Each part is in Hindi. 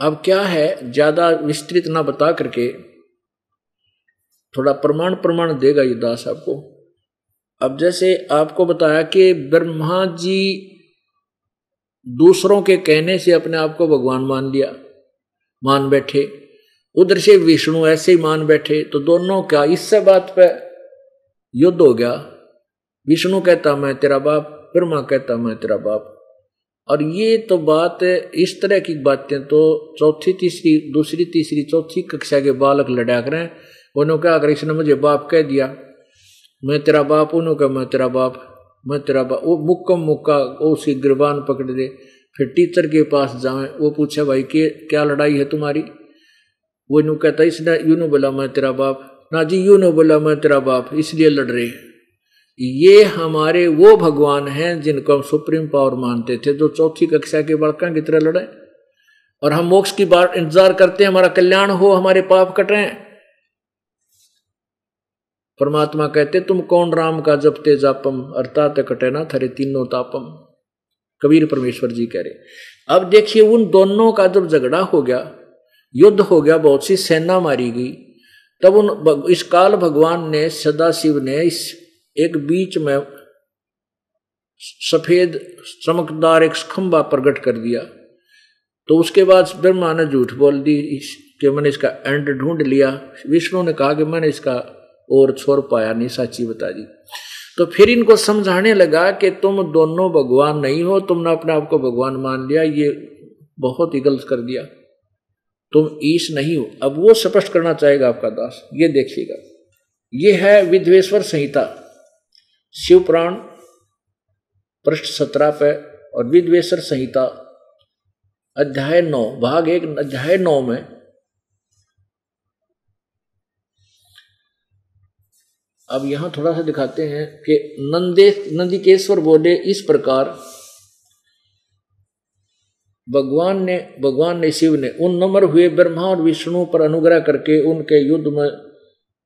अब क्या है, ज़्यादा विस्तृत ना बता करके थोड़ा प्रमाण प्रमाण देगा ये दास आपको। अब जैसे आपको बताया कि ब्रह्मा जी दूसरों के कहने से अपने आप को भगवान मान लिया, मान बैठे। उधर से विष्णु ऐसे ही मान बैठे तो दोनों क्या इससे बात पे युद्ध हो गया? विष्णु कहता, मैं तेरा बाप, ब्रह्मा कहता, मैं तेरा बाप और ये तो बात इस तरह की बातें तो चौथी, तीसरी, दूसरी, तीसरी, चौथी कक्षा के बालक लड़ा करें उन्होंने कहा कर इसने मुझे बाप कह दिया, मैं तेरा बाप उन्होंने कहा, मैं तेरा बाप, मैं तेरा बाप, वो मुक्का मुक्का, वो उसकी गिरबान पकड़ दे, फिर टीचर के पास जाए, वो पूछे, भाई, के, क्या लड़ाई है तुम्हारी? वो यूँ कहता इसने, यूँ बोला, मैं तेरा बाप, ना जी, यूँ बोला, मैं तेरा बाप, इसलिए लड़ रहे ये हमारे वो भगवान हैं जिनको हम सुप्रीम पावर मानते थे, जो चौथी कक्षा के बड़का की तरह लड़े। और हम मोक्ष की बार इंतज़ार करते हैं, हमारा कल्याण हो, हमारे पाप कटे। परमात्मा कहते, तुम कौन राम का जपते जापम अर्थात कटे ना थरे तीनों तापम? कबीर परमेश्वर जी कह रहे। अब देखिए, उन दोनों का जब झगड़ा हो गया, युद्ध हो गया, बहुत सी सेना मारी गई, तब उन इस काल भगवान ने सदा शिव ने, इस एक बीच में सफ़ेद चमकदार एक खंबा प्रकट कर दिया। तो उसके बाद ब्रह्मा ने झूठ बोल दी कि मैंने इसका एंड ढूंढ लिया। विष्णु ने कहा कि मैंने इसका और छोर पाया नहीं, साची बता दी। तो फिर इनको समझाने लगा कि तुम दोनों भगवान नहीं हो, तुमने अपने आप को भगवान मान लिया, ये बहुत ही गलत कर दिया। तुम ईश नहीं हो। अब वो स्पष्ट करना चाहेगा आपका दास, ये देखिएगा। ये है विद्वेश्वर संहिता। शिव पुराण पृष्ठ सत्रह पे, और विद्वेश्वर संहिता, अध्याय नौ, भाग एक, अध्याय नौ में, अब यहाँ थोड़ा सा दिखाते हैं कि नंदे, नंदिकेश्वर बोले, इस प्रकार, भगवान ने भगवान ने शिव ने, उन नम्र हुए ब्रह्मा और विष्णु पर अनुग्रह करके उनके युद्ध में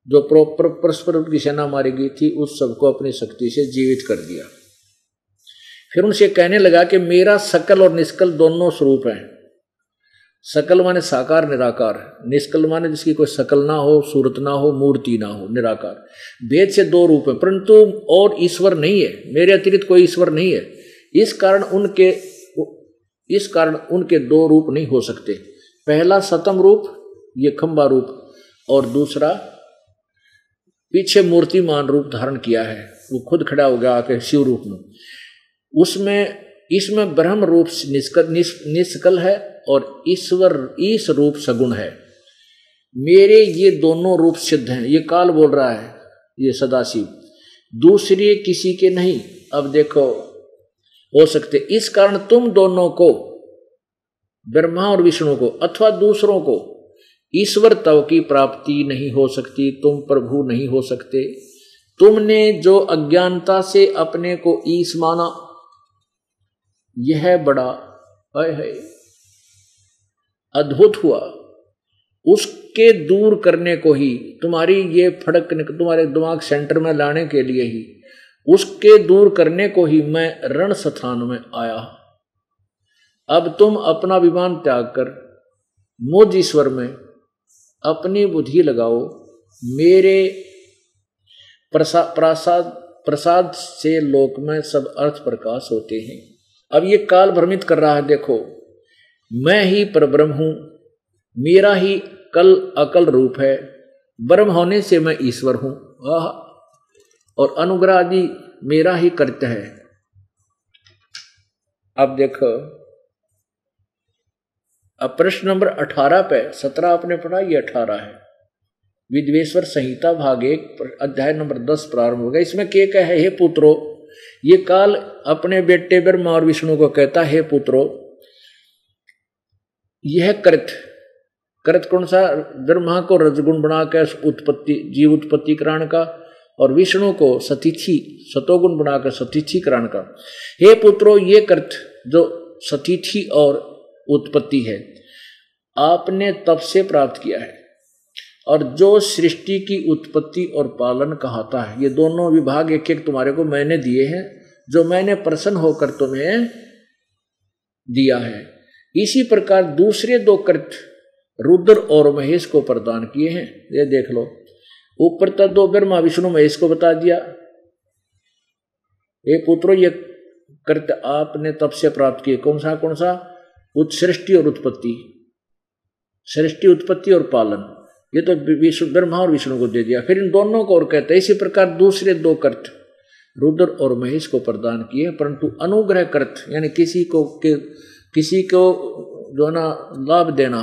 जो प्रॉपर परस्पर की सेना मारी गई थी, उस सबको अपनी शक्ति से जीवित कर दिया। फिर उनसे कहने लगा कि मेरा सकल और निष्कल दोनों स्वरूप हैं। सकल माने साकार, निराकार। निष्कल माने जिसकी कोई सकल ना हो, सूरत ना हो, मूर्ति ना हो, निराकार। वेद से दो रूप है, परंतु और ईश्वर नहीं है। मेरे अतिरिक्त कोई ईश्वर नहीं है। इस कारण उनके इस कारण उनके दो रूप नहीं हो सकते। पहला सतम रूप, ये खंबा रूप, और दूसरा पीछे मूर्तिमान रूप धारण किया है। वो खुद खड़ा हो गया आके शिव रूप में। उसमें, इसमें ब्रह्म रूप निष्कल निष्कल है और ईश्वर, ईश रूप सगुण है। मेरे ये दोनों रूप सिद्ध हैं। ये काल बोल रहा है, ये सदाशिव। दूसरे किसी के नहीं। अब देखो, हो सकते, इस कारण तुम दोनों को, ब्रह्मा और विष्णु को अथवा दूसरों को ईश्वर तव की प्राप्ति नहीं हो सकती, तुम प्रभु नहीं हो सकते। तुमने जो अज्ञानता से अपने को ईश माना, यह बड़ा है अद्भुत हुआ। उसके दूर करने को ही, तुम्हारी ये फड़क तुम्हारे दिमाग सेंटर में लाने के लिए ही, उसके दूर करने को ही मैं रण स्थान में आया। अब तुम अपना विमान त्याग कर, मुझ ईश्वर में अपनी बुद्धि लगाओ, मेरे प्रसाद प्रसाद से लोक में सब अर्थ प्रकाश होते हैं। अब ये काल भ्रमित कर रहा है, देखो। मैं ही परब्रह्म हूँ, मेरा ही कल अकल रूप है, ब्रह्म होने से मैं ईश्वर हूँ। आह! और अनुग्रह आदि मेरा ही कर्त्य है। अब देखो। अब प्रश्न नंबर अठारह पे, सत्रह आपने पढ़ा, ये अठारह है। विद्वेश्वर संहिता भाग एक, अध्याय नंबर दस प्रारंभ हो गया। इसमें क्या कहे हे पुत्रो, ये काल अपने बेटे ब्रह्मा और विष्णु को कहता, है पुत्रो, यह कृत कृत कौन सा? ब्रह्मा को रजगुण बनाकर उत्पत्ति, जीव उत्पत्ति कराने का, और विष्णु को सतिथि, सतोगुण बनाकर सतिथि कराने का। हे पुत्रो, ये कर्त, जो सतिथि और उत्पत्ति है। आपने तब से प्राप्त किया है। और जो सृष्टि की उत्पत्ति और पालन कहता है, ये दोनों विभाग एक एक तुम्हारे को मैंने दिए हैं, जो मैंने प्रसन्न होकर तुम्हें दिया है। इसी प्रकार दूसरे दो कृत, रुद्र और महेश को प्रदान किए हैं। ये देख लो। ऊपर तक दो ब्रह्मा, विष्णु, महेश को बता दिया। ये पुत्रो, ये कृत आपने तब से प्राप्त किए। कौन सा कौन सा? सृष्टि और उत्पत्ति सृष्टि उत्पत्ति और पालन। ये तो विष्णु ब्रह्मा और विष्णु को दे दिया। फिर इन दोनों को और कहते हैं इसी प्रकार दूसरे दो कर्त रुद्र और महेश को प्रदान किए परंतु अनुग्रह कर्त यानी किसी को के, किसी को जो है ना लाभ देना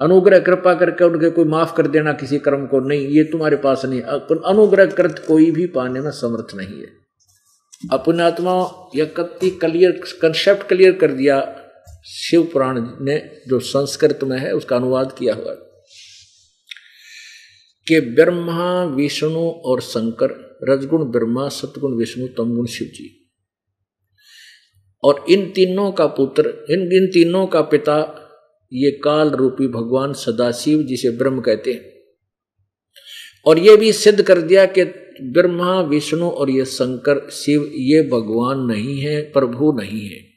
अनुग्रह कृपा करके उनके कोई माफ़ कर देना किसी कर्म को नहीं ये तुम्हारे पास नहीं अनुग्रह कृत कोई भी पाने में समर्थ नहीं है। अपने आत्मा यह कत्ती क्लियर कंसेप्ट क्लियर कर दिया शिव पुराण ने जो संस्कृत में है, उसका अनुवाद किया हुआ कि ब्रह्मा, विष्णु और शंकर, रजगुण, ब्रह्मा, सतगुण, विष्णु, तमगुण शिव जी और इन तीनों का पुत्र, इन इन तीनों का पिता ये काल रूपी भगवान सदाशिव, जिसे ब्रह्म कहते हैं। और ये भी सिद्ध कर दिया कि ब्रह्मा, विष्णु और ये शंकर, शिव, ये भगवान नहीं है, प्रभु नहीं है।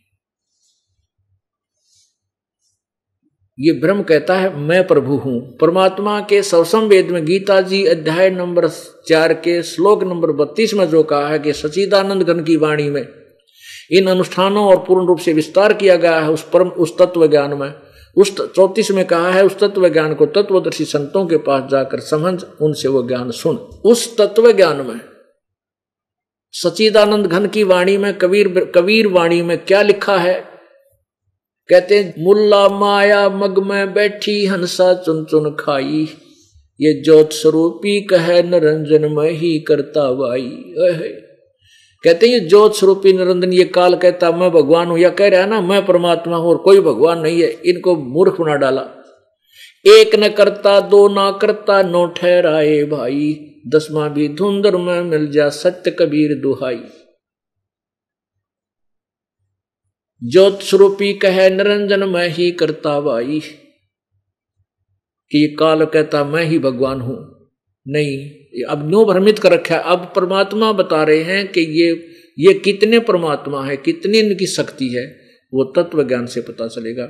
ये ब्रह्म कहता है, मैं प्रभु हूँ। परमात्मा के सवसम वेद में गीता जी अध्याय नंबर चार के श्लोक नंबर बत्तीस में जो कहा है कि सचिदानंद घन की वाणी में इन अनुष्ठानों और पूर्ण रूप से विस्तार किया गया है उस परम, उस तत्व ज्ञान में। उस चौतीस में कहा है, उस तत्व ज्ञान को तत्वदर्शी संतों के पास जाकर समझ उनसे वो ज्ञान सुन। उस तत्व ज्ञान में सचिदानंद घन की वाणी में, कबीर कबीर वाणी में क्या लिखा है? कहते मुल्ला माया मग में बैठी हंसा चुन चुन खाई। ये ज्योत स्वरूपी कह निरंजन में ही करता वाई। कहते हैं, ये ज्योत स्वरूपी निरंजन, ये काल कहता मैं भगवान हूँ। या कह रहा है ना, मैं परमात्मा हूँ और कोई भगवान नहीं है। इनको मूर्ख बना डाला। एक न करता, दो ना करता, नो ठहराए भाई। दसवा भी धुंधर में मिल जा सत्य कबीर दुहाई। ज्योत स्वरूपी कह, निरंजन मैं ही करता भाई कि ये काल कहता, मैं ही भगवान हूँ। नहीं अब नो भ्रमित कर रखा है। अब परमात्मा बता रहे हैं कि ये ये कितने परमात्मा है, कितनी इनकी शक्ति है, वो तत्व ज्ञान से पता चलेगा।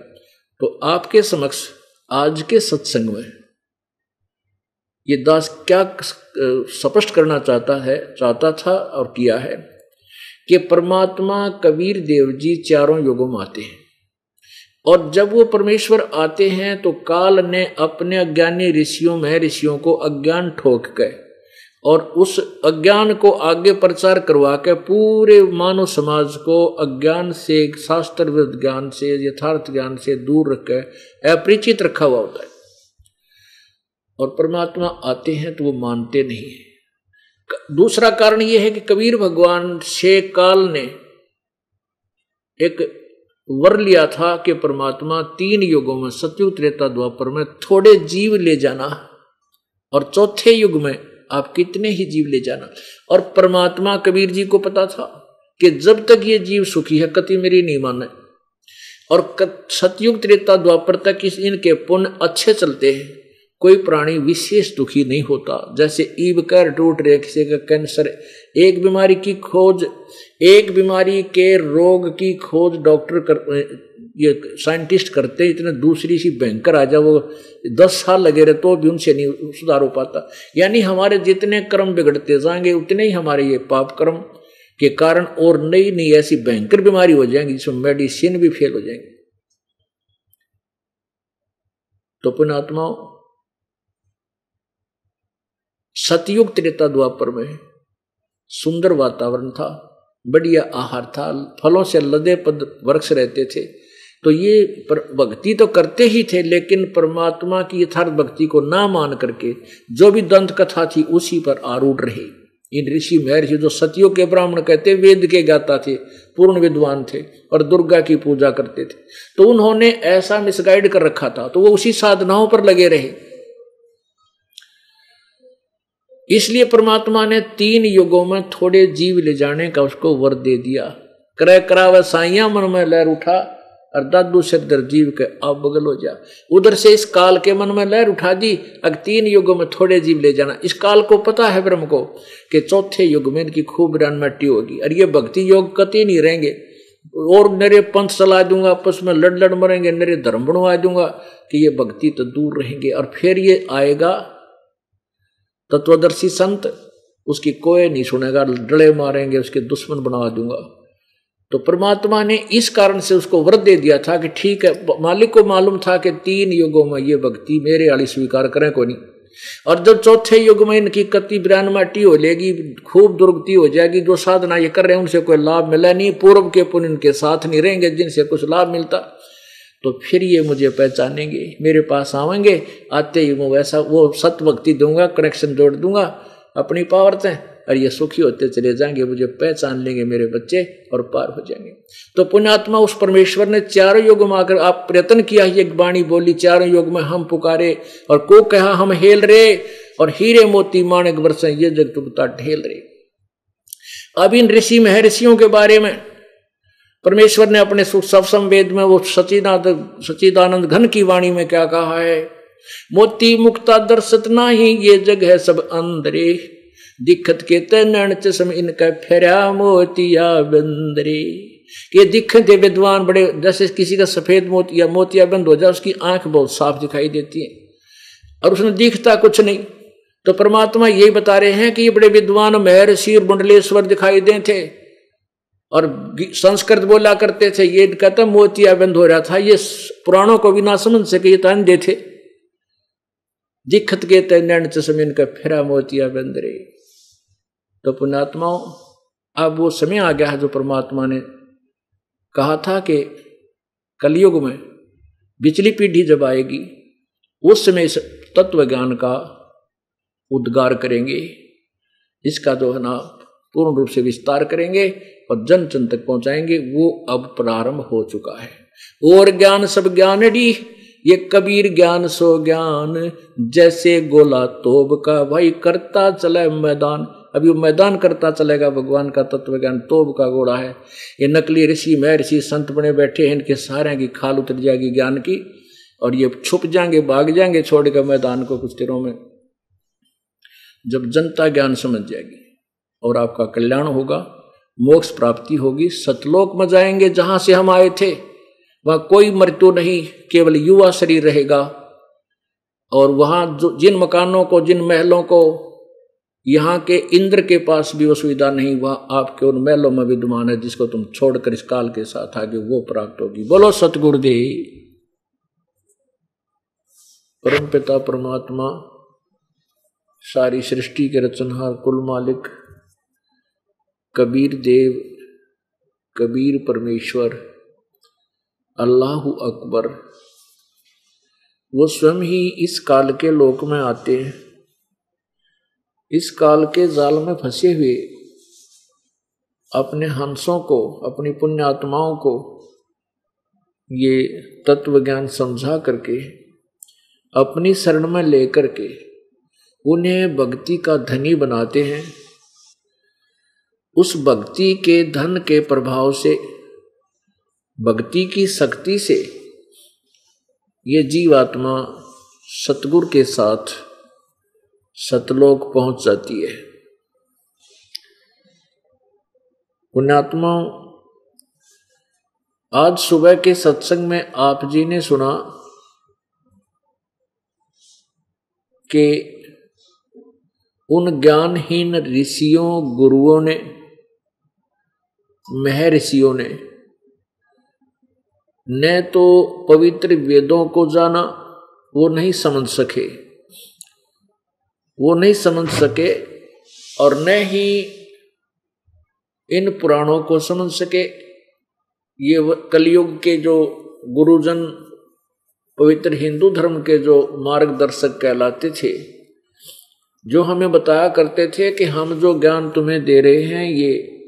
तो आपके समक्ष, आज के सत्संग में, ये दास क्या स्पष्ट करना चाहता है, चाहता था और किया है? कि परमात्मा कबीर देव जी चारों युगों में आते हैं। और जब वो परमेश्वर आते हैं तो काल ने अपने अज्ञानी ऋषियों में ऋषियों को अज्ञान ठोक गए और उस अज्ञान को आगे प्रचार करवा के पूरे मानव समाज को अज्ञान से शास्त्र विरुद्ध ज्ञान से, यथार्थ ज्ञान से दूर रख के अपरिचित रखा हुआ होता है। और परमात्मा आते हैं तो वो मानते नहीं है। दूसरा कारण यह है कि कबीर भगवान से काल ने एक वर लिया था कि परमात्मा तीन युगों में सत्यु त्रेता, द्वापर में थोड़े जीव ले जाना और चौथे युग में आप कितने ही जीव ले जाना। और परमात्मा कबीर जी को पता था कि जब तक ये जीव सुखी है, कति मेरी नहीं माने। और सतयुग, त्रेता, द्वापर तक इनके पुण्य अच्छे चलते हैं। कोई प्राणी विशेष दुखी नहीं होता। जैसे ईब कर टूट रहे किसी का कैंसर, एक बीमारी की खोज, एक बीमारी के रोग की खोज डॉक्टर कर, ये साइंटिस्ट करते इतने दूसरी सी भयंकर आ जाए वो दस साल लगे रहे तो भी उनसे नहीं सुधार हो पाता। यानी हमारे जितने कर्म बिगड़ते जाएँगे, उतने ही हमारे ये पाप कर्म के कारण और नई नई ऐसी भयंकर बीमारी हो जाएँगी, जिसमें मेडिसिन भी फेल हो जाएँगे। तो पुणात्माओं सतयुग त्रेता द्वापर में सुंदर वातावरण था, बढ़िया आहार था, फलों से लदे पद वृक्ष रहते थे। तो ये भक्ति तो करते ही थे, लेकिन परमात्मा की यथार्थ भक्ति को ना मान करके जो भी दंत कथा थी उसी पर आरूढ़ रहे। इन ऋषि महर्षि जो सतियों के ब्राह्मण कहते, वेद के गाता थे, पूर्ण विद्वान थे और दुर्गा की पूजा करते थे। तो उन्होंने ऐसा मिसगाइड कर रखा था तो वो उसी साधनाओं पर लगे रहे। इसलिए परमात्मा ने तीन युगों में थोड़े जीव ले जाने का उसको वर दे दिया। क्रय कराव साइया मन में लहर उठा, और दादू से दर जीव के अब बगल हो जा। उधर से इस काल के मन में लहर उठा दी, अग तीन युगों में थोड़े जीव ले जाना। इस काल को पता है ब्रह्म को कि चौथे युग में इनकी खूब रन मट्टी होगी, और ये भक्ति योग कति नहीं रहेंगे। और नरे पंथ चला दूँगा, आपस में लड़ लड़ मरेंगे, नरे धर्म बनवा दूँगा कि ये भक्ति तो दूर रहेंगे, और फिर ये आएगा तत्वदर्शी संत, उसकी कोई नहीं सुनेगा डड़े मारेंगे, उसके दुश्मन बना दूँगा। तो परमात्मा ने इस कारण से उसको व्रत दे दिया था कि ठीक है, मालिक को मालूम था कि तीन युगों में ये भक्ति मेरे वाली स्वीकार करें को नहीं। और जब चौथे युग में इनकी कति ब्रान माटी हो लेगी खूब दुर्गति हो जाएगी, जो साधना ये कर रहे हैं, उनसे कोई लाभ मिला नहीं, पूर्व के पुण्य इनके साथ नहीं रहेंगे, जिनसे कुछ लाभ मिलता। तो फिर ये मुझे पहचानेंगे, मेरे पास आवेंगे, आते ही वो वैसा, वो सत भक्ति दूँगा कनेक्शन जोड़ दूँगा, अपनी पावर से, और ये सुखी होते चले जाएँगे, मुझे पहचान लेंगे मेरे बच्चे और पार हो जाएँगे। तो पुण्यात्मा उस परमेश्वर ने चारों युग में आकर आप प्रयत्न किया, ये बाणी बोली, चारों युग में हम पुकारे, और को कहा, हम हेल रे, और हीरे मोती माणक बरसे, ये जग टुकता ढेल रे। अब इन ऋषि महर्षियों के बारे में परमेश्वर ने अपने सब संवेद में वो सचिदानंद सचिदानंद घन की वाणी में क्या कहा है? मोती मुक्ता दर्शत ना ही ये जग है सब अंदरे दिखत के तैन चश्म इनका फेरा मोतिया बंदरे। ये दिखत विद्वान बड़े, जैसे किसी का सफ़ेद मोतिया मोतिया बंद हो जाए, उसकी आँख बहुत साफ़ दिखाई देती है। और उसने दिखता कुछ नहीं। तो परमात्मा यही बता रहे हैं कि ये बड़े विद्वान महर्षि और मंडलेश्वर दिखाई दे थे और संस्कृत बोला करते थे, ये कहता, मोतिया बंद हो रहा था। ये पुराणों को भी ना समझ सके, ये तो अंधे थे। दिखत के तैन चश्मिन का फिरा मोतिया बंद रे तो पुण्यात्माओं अब वो समय आ गया है जो परमात्मा ने कहा था कि कलयुग में बिचली पीढ़ी जब आएगी, उस समय इस तत्व ज्ञान का उद्गार करेंगे इसका जो है ना, पूर्ण रूप से विस्तार करेंगे। और जन जन तक पहुंचाएँगे, वो अब प्रारंभ हो चुका है। और ज्ञान सब ज्ञान डी, ये कबीर ज्ञान सो ज्ञान, जैसे गोला तोब का भाई करता चले मैदान। अभी वो मैदान करता चलेगा, भगवान का तत्व ज्ञान तोब का घोड़ा है। ये नकली ऋषि मैं ऋषि संत बने बैठे हैं, इनके सारे की खाल उतर जाएगी ज्ञान की, और ये छुप जाएँगे, भाग जाएँगे छोड़कर मैदान को कुछ दिनों में। जब जनता ज्ञान समझ जाएगी और आपका कल्याण होगा मोक्ष प्राप्ति होगी। सतलोक में जाएँगे जहाँ से हम आए थे। वहाँ कोई मृत्यु नहीं, केवल युवा शरीर रहेगा। और वहाँ जो, जिन मकानों को, जिन महलों को, यहाँ के इंद्र के पास भी वो सुविधा नहीं हुआ आपके उन महलों में विद्यमान है, जिसको तुम छोड़कर इस काल के साथ आगे वो प्राप्त होगी। बोलो, सतगुरुदेव। परम पिता परमात्मा, सारी सृष्टि के रचनहार, कुल मालिक कबीर देव, कबीर परमेश्वर, अल्लाह अकबर। वो स्वयं ही इस काल के लोक में आते हैं। इस काल के जाल में फंसे हुए अपने हंसों को, अपनी पुण्य आत्माओं को ये तत्व ज्ञान समझा करके, अपनी शरण में लेकर के उन्हें भक्ति का धनी बनाते हैं। उस भक्ति के धन के प्रभाव से, भक्ति की शक्ति से ये जीवात्मा सतगुरु के साथ सतलोक पहुँच जाती है। पुण्यात्मा, आज सुबह के सत्संग में आप जी ने सुना कि उन ज्ञानहीन ऋषियों, गुरुओं ने महर्षियों ने, न तो पवित्र वेदों को जाना, वो नहीं समझ सके। वो नहीं समझ सके और न ही इन पुराणों को समझ सके। ये कलयुग के जो गुरुजन, पवित्र हिंदू धर्म के जो मार्गदर्शक कहलाते थे, जो हमें बताया करते थे कि हम जो ज्ञान तुम्हें दे रहे हैं, ये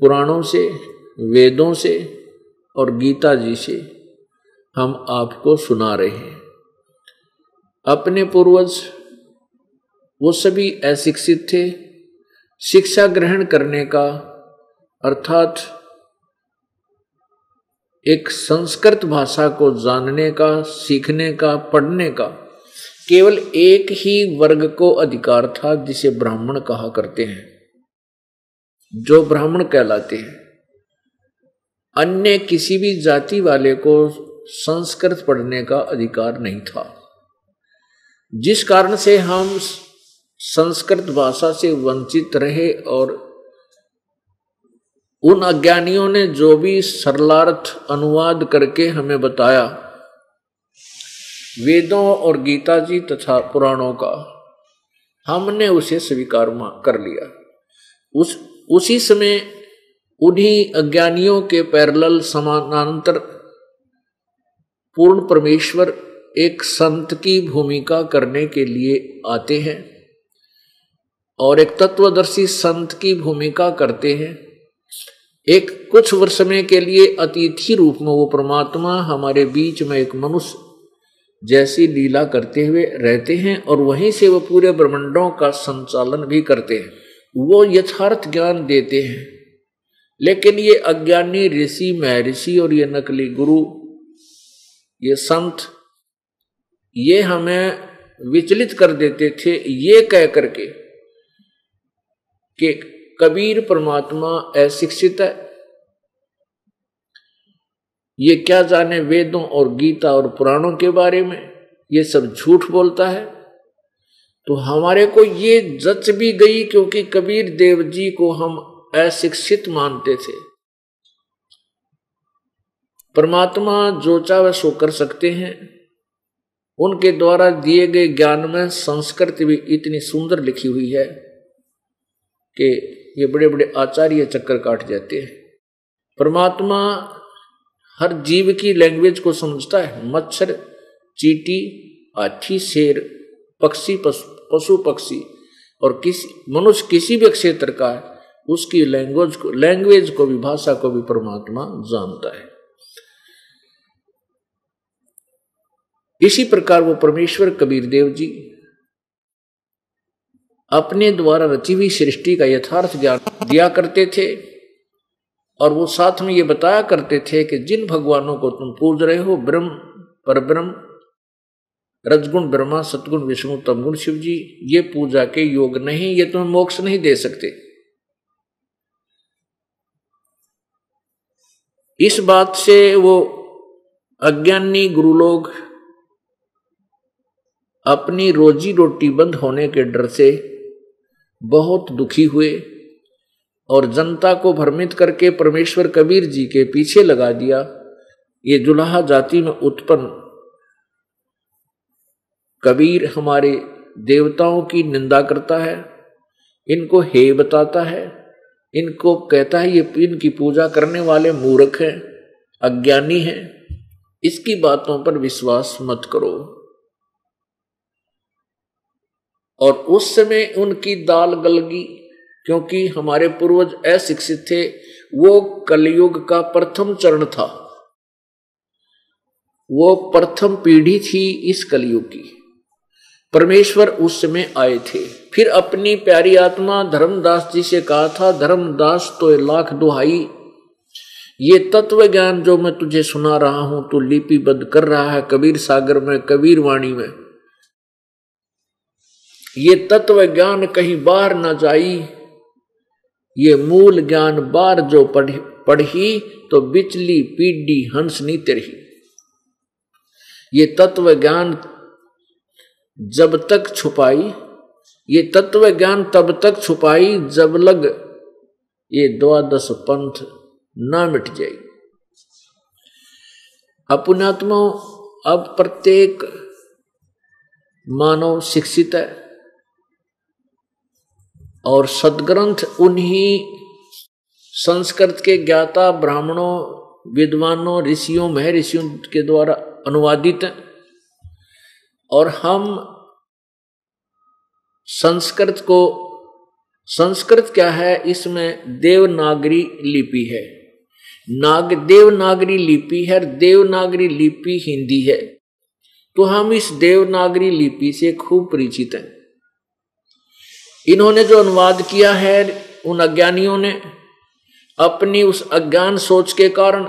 पुराणों से, वेदों से और गीता जी से हम आपको सुना रहे हैं। अपने पूर्वज, वो सभी अशिक्षित थे। शिक्षा ग्रहण करने का, अर्थात एक संस्कृत भाषा को जानने का, सीखने का, पढ़ने का, केवल एक ही वर्ग को अधिकार था जिसे ब्राह्मण कहा करते हैं। जो ब्राह्मण कहलाते हैं। अन्य किसी भी जाति वाले को संस्कृत पढ़ने का अधिकार नहीं था। जिस कारण से हम संस्कृत भाषा से वंचित रहे और उन अज्ञानियों ने जो भी सरलार्थ अनुवाद करके हमें बताया, वेदों और गीता जी तथा पुराणों का, हमने उसे स्वीकार कर लिया। उस उसी समय उन्हीं अज्ञानियों के पैरल समानांतर पूर्ण परमेश्वर एक संत की भूमिका करने के लिए आते हैं और एक तत्वदर्शी संत की भूमिका करते हैं। एक कुछ वर्ष में के लिए अतिथि रूप में वो परमात्मा हमारे बीच में एक मनुष्य जैसी लीला करते हुए रहते हैं और वहीं से वो पूरे ब्रह्मंडों का संचालन भी करते हैं। वो यथार्थ ज्ञान देते हैं। लेकिन ये अज्ञानी ऋषि, महर्षि और ये नकली गुरु, ये संत, ये हमें विचलित कर देते थे ये कह करके कि कबीर परमात्मा अशिक्षित है। ये क्या जाने वेदों और गीता और पुराणों के बारे में? ये सब झूठ बोलता है। तो हमारे को ये जच भी गई क्योंकि कबीर देव जी को हम अशिक्षित मानते थे। परमात्मा जो चाहे सो कर सकते हैं। उनके द्वारा दिए गए ज्ञान में संस्कृत भी इतनी सुंदर लिखी हुई है कि ये बड़े बड़े आचार्य चक्कर काट जाते हैं। परमात्मा हर जीव की लैंग्वेज को समझता है। मच्छर, चीटी हाथी शेर, पक्षी, पशु। पक्षी और किसी, मनुष्य किसी भी क्षेत्र का है, उसकी लैंग्वेज को लैंग्वेज को भी, भाषा को भी परमात्मा जानता है। इसी प्रकार वो परमेश्वर कबीर देव जी अपने द्वारा रची हुई सृष्टि का यथार्थ ज्ञान दिया करते थे और वो साथ में ये बताया करते थे कि जिन भगवानों को तुम पूज रहे हो, ब्रह्म पर ब्रह्म रजगुण, ब्रह्मा, सतगुण, विष्णु, तमगुण शिव जी ये पूजा के योग नहीं, ये तुम्हें मोक्ष नहीं दे सकते। इस बात से वो अज्ञानी गुरु लोग अपनी रोजी रोटी बंद होने के डर से बहुत दुखी हुए और जनता को भ्रमित करके परमेश्वर कबीर जी के पीछे लगा दिया। ये जुलाहा जाति में उत्पन्न कबीर हमारे देवताओं की निंदा करता है, इनको हे बताता है, इनको कहता है, ये इनकी पूजा करने वाले मूर्ख हैं, अज्ञानी हैं, इसकी बातों पर विश्वास मत करो। और उस समय उनकी दाल गलगी क्योंकि हमारे पूर्वज अशिक्षित थे, वो कलयुग का प्रथम चरण था। वो प्रथम पीढ़ी थी इस कलयुग की। परमेश्वर उस समय आए थे। फिर अपनी प्यारी आत्मा धर्मदास जी से कहा था, धर्मदास तो लाख दुहाई। ये तत्व ज्ञान जो मैं तुझे सुना रहा हूँ, तू लिपिबद्ध कर रहा है कबीर सागर में, कबीर वाणी में। ये तत्व ज्ञान कहीं बाहर न जाई। ये मूल ज्ञान बार जो पढ़ी पढ़ी तो बिचली पीडी हंस नी तेरी। ये तत्व ज्ञान जब तक छुपाई, ये तत्व ज्ञान तब तक छुपाई जब लग, ये द्वादश पंथ ना मिट जाए अपुणात्मा अब प्रत्येक मानव शिक्षित है और सदग्रंथ उन्हीं संस्कृत के ज्ञाता ब्राह्मणों, विद्वानों, ऋषियों, महर्षियों के द्वारा अनुवादित और हम संस्कृत को, संस्कृत क्या है? इसमें देवनागरी लिपि है। नाग, देवनागरी लिपि है देवनागरी लिपि हिंदी है। तो हम इस देवनागरी लिपि से खूब परिचित हैं। इन्होंने जो अनुवाद किया है, उन अज्ञानियों ने अपनी उस अज्ञान सोच के कारण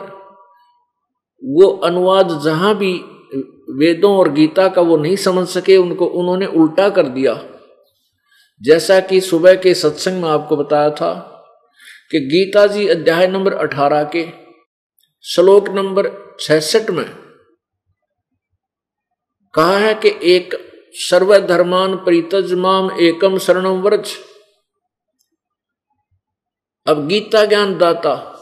वो अनुवाद जहाँ भी वेदों और गीता का वो नहीं समझ सके, उनको, उन्होंने उल्टा कर दिया। जैसा कि सुबह के सत्संग में आपको बताया था कि गीता जी अध्याय नंबर अठारह के श्लोक नंबर छसठ में कहा है कि एक सर्वधर्मान परितज माम एकम शरणम व्रज। अब गीता ज्ञान दाता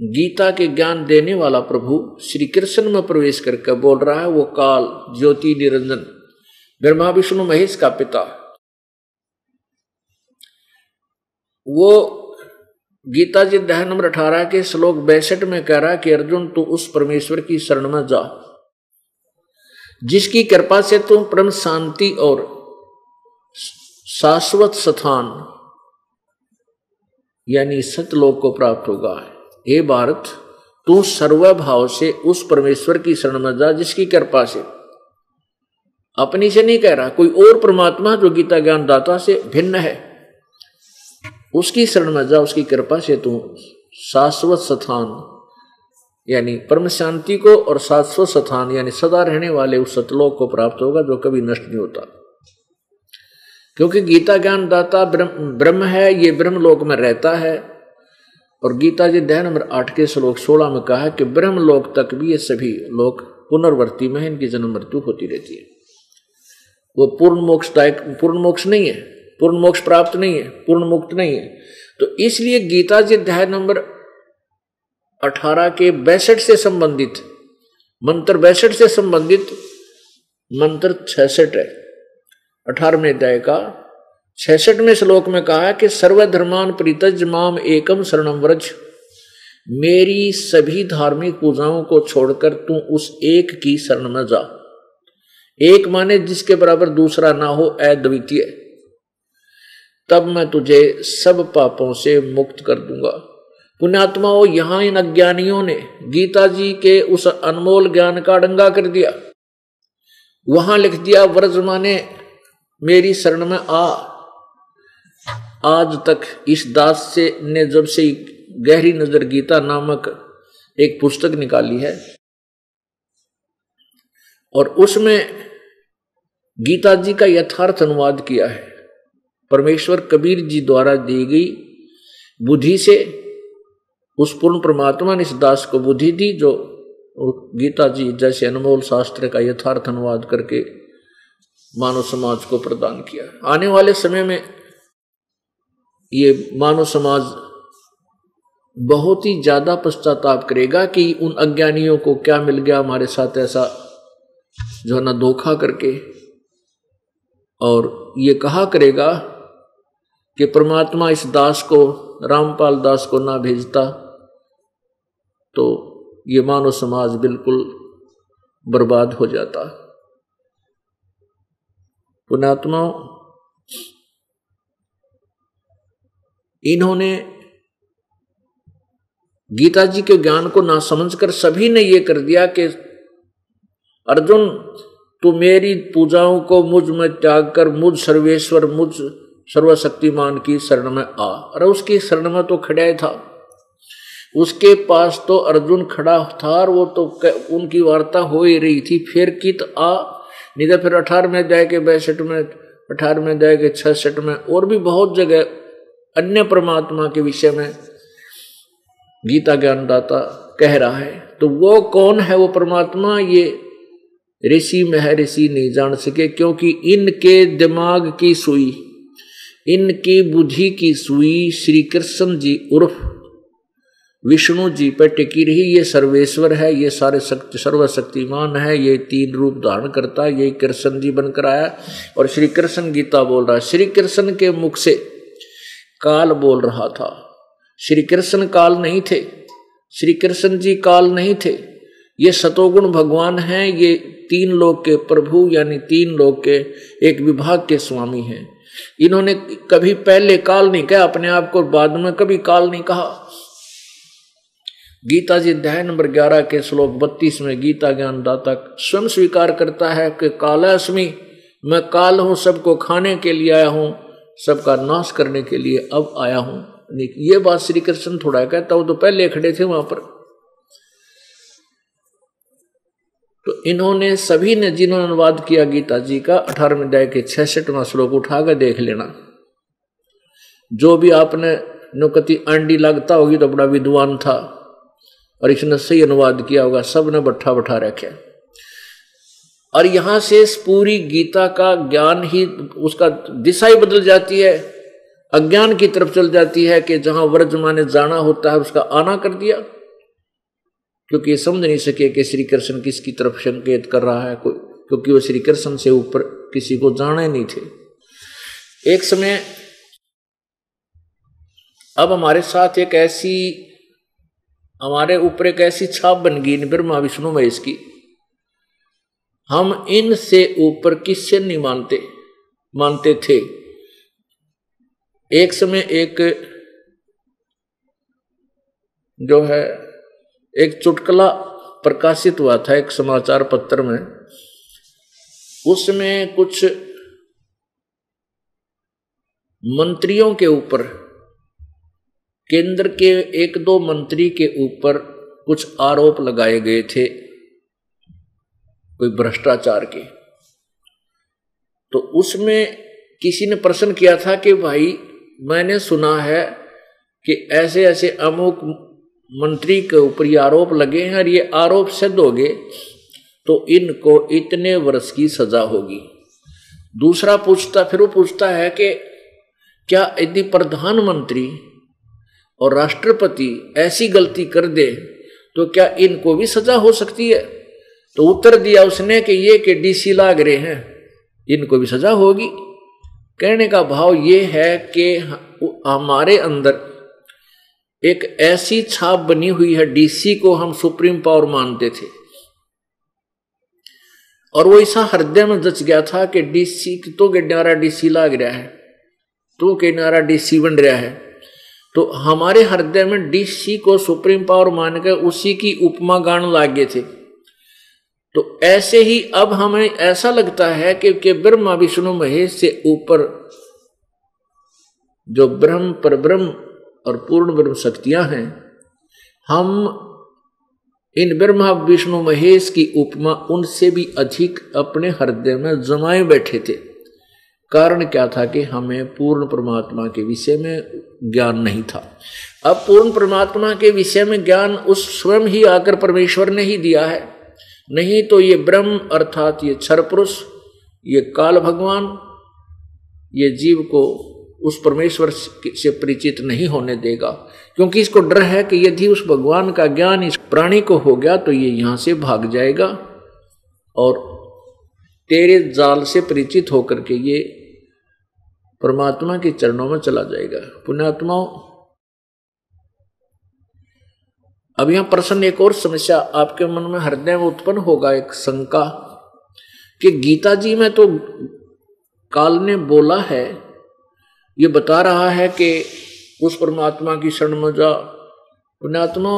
गीता के ज्ञान देने वाला प्रभु श्री कृष्ण में प्रवेश करके बोल रहा है, वो काल ज्योति निरंजन। ब्रह्मा, विष्णु, महेश का पिता। वो गीता जी अध्याय नंबर अठारह के श्लोक बैसठ में कह रहा है कि, अर्जुन, तू उस परमेश्वर की शरण में जा, जिसकी कृपा से तुम परम शांति और शाश्वत स्थान, यानी सतलोक को प्राप्त होगा। हे भारत, तू सर्वभाव से उस परमेश्वर की शरण में जा जिसकी कृपा से। अपनी से नहीं कह रहा, कोई और परमात्मा जो गीता ज्ञान दाता से भिन्न है। उसकी शरण में जा, उसकी कृपा से तू शाश्वत स्थान, यानी परम शांति को और शाश्वत स्थान, यानी सदा रहने वाले उस सतलोक को प्राप्त होगा जो कभी नष्ट नहीं होता। क्योंकि गीता ज्ञान दाता ब्रह्म है, ये ब्रह्म लोक में रहता है। और गीता जी अध्याय नंबर आठ के श्लोक सोलह में कहा है कि ब्रह्म लोक तक भी ये सभी लोग पुनर्वर्ती में इनकी जन्म मृत्यु होती रहती है। वो पूर्ण मोक्ष पूर्ण मोक्ष नहीं है, पूर्ण मोक्ष प्राप्त नहीं है, पूर्ण मुक्त नहीं है। तो इसलिए गीता जी अध्याय नंबर अठारह के बैसठ से संबंधित, मंत्र बैसठ से संबंधित, मंत्र छसठ है, अठारहवें अध्याय का छसठवें श्लोक में कहा है कि सर्वधर्मान प्रीतज माम एकम शरणम व्रज। मेरी सभी धार्मिक पूजाओं को छोड़कर तू उस एक की शरण में जा। एक माने जिसके बराबर दूसरा ना हो, अद्वितीय। तब मैं तुझे सब पापों से मुक्त कर दूँगा। पुण्यात्माओं, यहाँ इन अज्ञानियों ने गीता जी के उस अनमोल ज्ञान का डंगा कर दिया। वहाँ लिख दिया, व्रज माने मेरी शरण में आ आज तक इस दास से, ने जब से गहरी नज़र गीता नामक एक पुस्तक निकाली है, और उसमें गीता जी का यथार्थ अनुवाद किया है। परमेश्वर कबीर जी द्वारा दी गई बुद्धि से उस पूर्ण परमात्मा ने इस दास को बुद्धि दी, जो गीता जी जैसे अनमोल शास्त्र का यथार्थ अनुवाद करके मानव समाज को प्रदान किया। आने वाले समय में ये मानव समाज बहुत ही ज़्यादा पश्चाताप करेगा कि उन अज्ञानियों को क्या मिल गया हमारे साथ ऐसा जो है ना धोखा करके। और ये कहा करेगा कि परमात्मा इस दास को, रामपाल दास को ना भेजता तो ये मानव समाज बिल्कुल बर्बाद हो जाता। पुणात्मा इन्होंने गीता जी के ज्ञान को ना समझकर सभी ने यह कर दिया कि, अर्जुन, तू मेरी पूजाओं को मुझमें त्याग कर, मुझ सर्वेश्वर, मुझ सर्वशक्तिमान की शरण में आ। अरे उसकी शरण में तो खड़ा ही था। उसके पास तो अर्जुन खड़ा था और वो तो उनकी वार्ता हो ही रही थी। फिर कित आ? नहीं तो फिर अठारह में जाए के बैसठ में अठारह में जाए के छसठ में और भी बहुत जगह अन्य परमात्मा के विषय में गीता ज्ञानदाता कह रहा है तो वो कौन है वो परमात्मा? ये ऋषि में है ऋषि नहीं जान सके, क्योंकि इनके दिमाग की सुई, इनकी बुद्धि की सुई श्री कृष्ण जी उर्फ़ विष्णु जी पर टिकी रही। ये सर्वेश्वर है, ये सारे शक्ति, सर्वशक्तिमान है, ये तीन रूप धारण करता है ये कृष्ण जी बनकर आया। और श्री कृष्ण गीता बोल रहा है, श्री कृष्ण के मुख से काल बोल रहा था। श्री कृष्ण काल नहीं थे। श्री कृष्ण जी काल नहीं थे। ये सतोगुण भगवान हैं, ये तीन लोग के प्रभु यानी तीन लोग के एक विभाग के स्वामी हैं। इन्होंने कभी पहले काल नहीं कहा, अपने आप को बाद में कभी काल नहीं कहा। गीता जी अध्याय नंबर ग्यारह के श्लोक बत्तीस में गीता ज्ञान दाता स्वयं स्वीकार करता है कि कालास्मी मैं काल हूँ, सबको खाने के लिए आया हूँ। सबका नाश करने के लिए अब आया हूँ। ये बात श्री कृष्ण थोड़ा कहता वो तो पहले खड़े थे वहाँ पर। तो इन्होंने सभी ने जिन्होंने अनुवाद किया गीता जी का, अठारहवें अध्याय के छसठवा श्लोक उठाकर देख लेना। जो भी आपने नुकति अंडी लगता होगी तो बड़ा विद्वान था, और इसने सही अनुवाद किया होगा, सबने बट्ठा बठा रखे। और यहाँ से पूरी गीता का ज्ञान ही, उसका दिशा ही बदल जाती है। अज्ञान की तरफ़ चल जाती है कि जहाँ व्रज माने जाना होता है, उसका आना कर दिया। क्योंकि ये समझ नहीं सके कि श्री कृष्ण किसकी तरफ़ संकेत कर रहा है, कोई क्योंकि वो श्री कृष्ण से ऊपर किसी को जाने नहीं थे। एक समय अब हमारे साथ एक ऐसी, हमारे ऊपर एक ऐसी छाप बन गई ब्रह्मा विष्णु महेश की। हम इनसे ऊपर किससे नहीं मानते? मानते थे। एक समय एक जो है, एक चुटकला प्रकाशित हुआ था एक समाचार पत्र में। उसमें कुछ मंत्रियों के ऊपर, केंद्र के एक दो मंत्री के ऊपर कुछ आरोप लगाए गए थे। कोई भ्रष्टाचार के। तो उसमें किसी ने प्रश्न किया था कि भाई, मैंने सुना है कि ऐसे ऐसे अमुक मंत्री के ऊपर ये आरोप लगे हैं और ये आरोप सिद्ध हो गए तो इनको इतने वर्ष की सजा होगी। दूसरा पूछता, फिर वो पूछता है कि क्या यदि प्रधानमंत्री और राष्ट्रपति ऐसी गलती कर दे तो क्या इनको भी सजा हो सकती है? तो उत्तर दिया उसने कि ये के डीसी लाग रहे हैं, इनको भी सजा होगी। कहने का भाव ये है कि हमारे अंदर एक ऐसी छाप बनी हुई है, डीसी को हम सुप्रीम पावर मानते थे। और वो ऐसा हृदय में जच गया था कि डीसी तो के नारा डीसी लाग रहा है तो के नारा डीसी बन रहा है। तो हमारे हृदय में डीसी को सुप्रीम पावर मानकर उसी की उपमा गान लागे थे। तो ऐसे ही अब हमें ऐसा लगता है कि, कि ब्रह्मा विष्णु महेश से ऊपर जो ब्रह्म पर ब्रह्म और पूर्ण ब्रह्म शक्तियाँ हैं हम इन ब्रह्मा विष्णु महेश की उपमा उनसे भी अधिक अपने हृदय में जमाए बैठे थे। कारण क्या था कि हमें पूर्ण परमात्मा के विषय में ज्ञान नहीं था। अब पूर्ण परमात्मा के विषय में ज्ञान उस स्वयं ही आकर परमेश्वर ने ही दिया है। नहीं तो ये ब्रह्म अर्थात ये क्षर पुरुष ये काल भगवान, ये जीव को उस परमेश्वर से परिचित नहीं होने देगा। क्योंकि इसको डर है कि यदि उस भगवान का ज्ञान इस प्राणी को हो गया तो ये यहाँ से भाग जाएगा और तेरे जाल से परिचित होकर के ये परमात्मा के चरणों में चला जाएगा। पुण्यात्माओं अब यहाँ प्रश्न एक और समस्या आपके मन में हृदय में उत्पन्न होगा, एक शंका कि गीता जी में तो काल ने बोला है, ये बता रहा है कि उस परमात्मा की शरण में जा। पुण्यात्मा,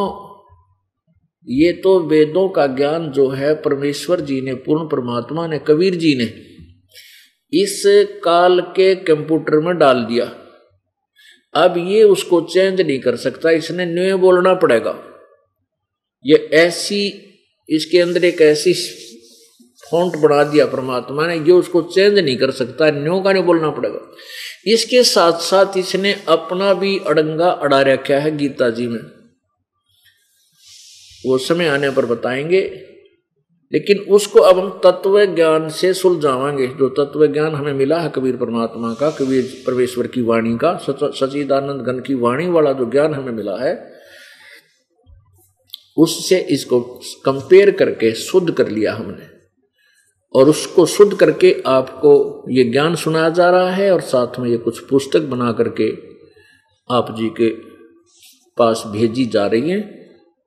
ये तो वेदों का ज्ञान जो है, परमेश्वर जी ने, पूर्ण परमात्मा ने, कबीर जी ने, इस काल के कंप्यूटर में डाल दिया। अब ये उसको चेंज नहीं कर सकता, इसने न्यू बोलना पड़ेगा। ये ऐसी, इसके अंदर एक ऐसी फॉन्ट बना दिया परमात्मा ने जो उसको चेंज नहीं कर सकता न्यो का नहीं बोलना पड़ेगा। इसके साथ साथ इसने अपना भी अड़ंगा अड़ा रखा है गीता जी में। वो समय आने पर बताएँगे, लेकिन उसको अब हम तत्व ज्ञान से सुलझावांगे। जो तत्व ज्ञान हमें मिला है कबीर परमात्मा का, कबीर परमेश्वर की वाणी का सचिदानंद घन की वाणी वाला जो ज्ञान हमें मिला है उससे इसको कंपेयर करके शुद्ध कर लिया हमने। और उसको शुद्ध करके आपको ये ज्ञान सुनाया जा रहा है और साथ में ये कुछ पुस्तक बना करके आप जी के पास भेजी जा रही है।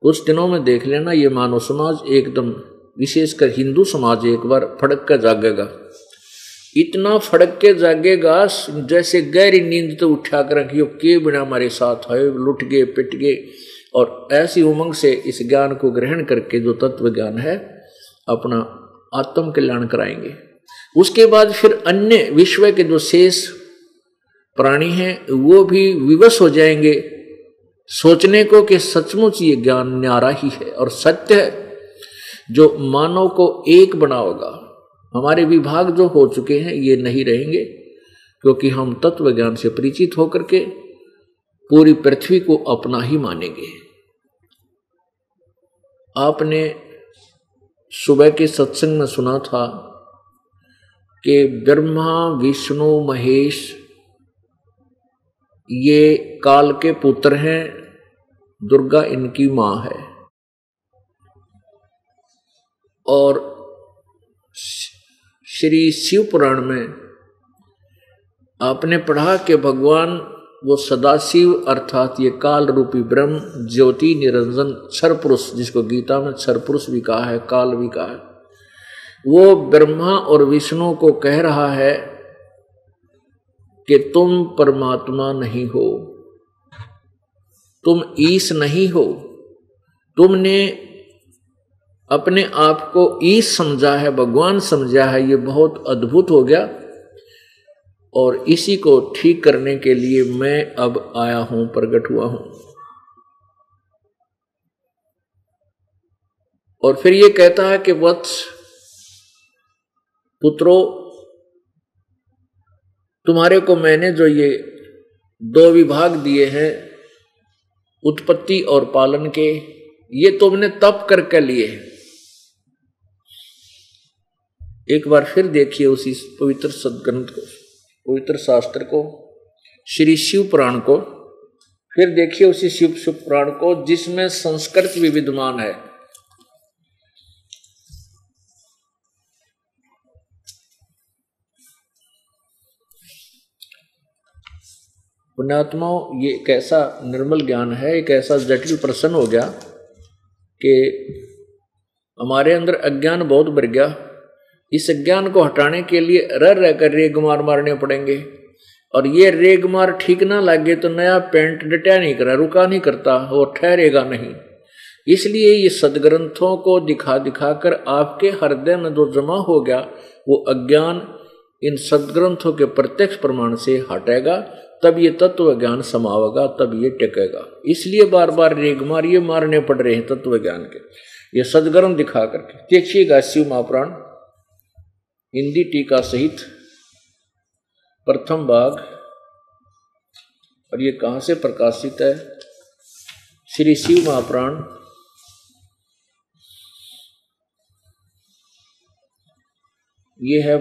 कुछ दिनों में देख लेना, ये मानव समाज एकदम, विशेषकर हिंदू समाज एक बार फड़क कर जागेगा। इतना फड़क के जागेगा, जैसे गहरी नींद तो उठा कर रखियो, के बिना हमारे साथ है लुट गए, पिट गए। और ऐसी उमंग से इस ज्ञान को ग्रहण करके जो तत्व ज्ञान है, अपना आत्म कल्याण कराएँगे। उसके बाद फिर अन्य विश्व के जो शेष प्राणी हैं, वो भी विवश हो जाएँगे। सोचने को कि सचमुच ये ज्ञान न्यारा ही है और सत्य है, जो मानव को एक बनाओगा हमारे विभाग जो हो चुके हैं, ये नहीं रहेंगे, क्योंकि हम तत्व ज्ञान से परिचित होकर के पूरी पृथ्वी को अपना ही मानेंगे। आपने सुबह के सत्संग में सुना था कि ब्रह्मा, विष्णु, महेश, ये काल के पुत्र हैं, दुर्गा इनकी माँ है। और श्री शिव पुराण में आपने पढ़ा कि भगवान वो सदाशिव अर्थात ये काल रूपी ब्रह्म ज्योति निरंजन क्षर पुरुष जिसको गीता में क्षर पुरुष भी कहा है, काल भी कहा है। वो ब्रह्मा और विष्णु को कह रहा है कि तुम परमात्मा नहीं हो। तुम ईश नहीं हो। तुमने अपने आप को ईश समझा है, भगवान समझा है, ये बहुत अद्भुत हो गया। और इसी को ठीक करने के लिए मैं अब आया हूँ, प्रकट हुआ हूँ। और फिर ये कहता है कि वत्स पुत्रो, तुम्हारे को मैंने जो ये दो विभाग दिए हैं, उत्पत्ति और पालन के, ये तुमने तप करके लिए एक बार फिर देखिए उसी पवित्र सदग्रंथ को। पवित्र शास्त्र को, श्री शिव पुराण को, फिर देखिए उसी शिव शिव पुराण को, जिसमें संस्कृत भी विद्यमान है। पुण्यात्मा ये एक ऐसा निर्मल ज्ञान है, एक ऐसा जटिल प्रश्न हो गया कि हमारे अंदर अज्ञान बहुत बढ़ गया। इस अज्ञान को हटाने के लिए रह रह कर रेग मार मारने पड़ेंगे। और ये रेग मार ठीक ना लगे तो नया पेंट डटा नहीं करा, रुका नहीं करता वो ठहरेगा नहीं। इसलिए ये सदग्रंथों को दिखा दिखा कर आपके हृदय में जो जमा हो गया, वो अज्ञान इन सदग्रंथों के प्रत्यक्ष प्रमाण से हटेगा, तब ये तत्व ज्ञान समावेगा, तब ये टिकेगा। इसलिए बार बार रेग मार ये मारने पड़ रहे हैं तत्व ज्ञान के। ये सदगर्म दिखा करके। देखिएगा शिव महाप्राण। हिंदी टीका सहित प्रथम भाग, और ये कहाँ से प्रकाशित है? श्री शिव महाप्राण। ये है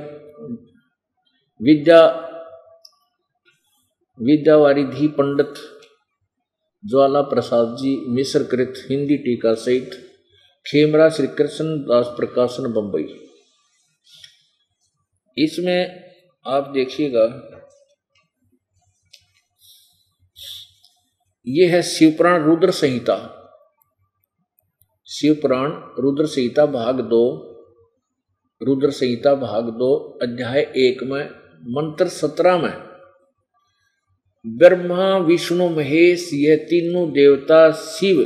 विद्या, विद्यावारिधि पंडित ज्वाला प्रसाद जी मिश्रकृत हिंदी टीका सहित खेमरा श्री कृष्ण दास प्रकाशन बम्बई। इसमें आप देखिएगा, ये है शिवपुराण रुद्र संहिता। शिवपुराण रुद्र संहिता भाग दो, रुद्र संहिता भाग दो, अध्याय एक में, मंत्र सत्रह में, ब्रह्मा, विष्णु, महेश, ये तीनों देवता शिव,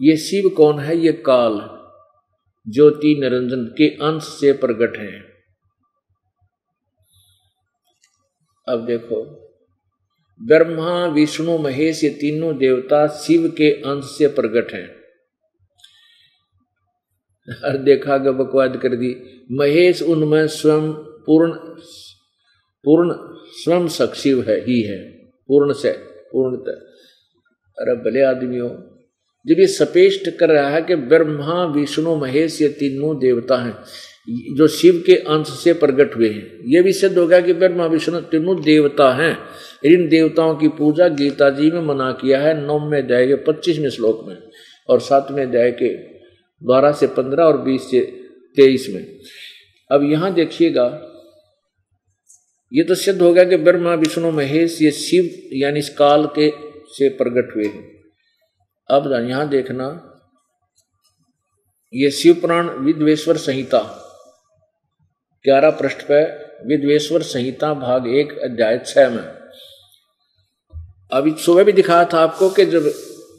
ये शिव कौन है? ये काल, ज्योति, निरंजन के अंश से प्रकट हैं। अब देखो, ब्रह्मा, विष्णु, महेश, ये तीनों देवता शिव के अंश से प्रकट हैं। हर देखा गया, बकवाद कर दी, महेश उनमें स्वयं पूर्ण पूर्ण स्वयं सक्षिव है, ही है, पूर्ण से, पूर्णतः। अरे भले आदमियों जब ये सपेष्ट कर रहा है कि ब्रह्मा, विष्णु, महेश, ये तीनों देवता हैं जो शिव के अंश से प्रकट हुए हैं। यह भी सिद्ध हो गया कि ब्रह्मा विष्णु तीनों देवता हैं। इन देवताओं की पूजा गीता जी में मना किया है, नौवें अध्याय के पच्चीसवें श्लोक में और सातवें अध्याय के बारह से पंद्रह और बीस से तेईस में। अब यहाँ देखिएगा, ये तो सिद्ध हो गया कि ब्रह्मा विष्णु महेश ये शिव यानी इस काल के से प्रकट हुए हैं। अब यहाँ देखना, ये शिव पुराण विद्वेश्वर संहिता ग्यारह पृष्ठ पे, विद्वेश्वर संहिता भाग एक, अध्याय छह में। अभी सुबह भी दिखाया था आपको कि जब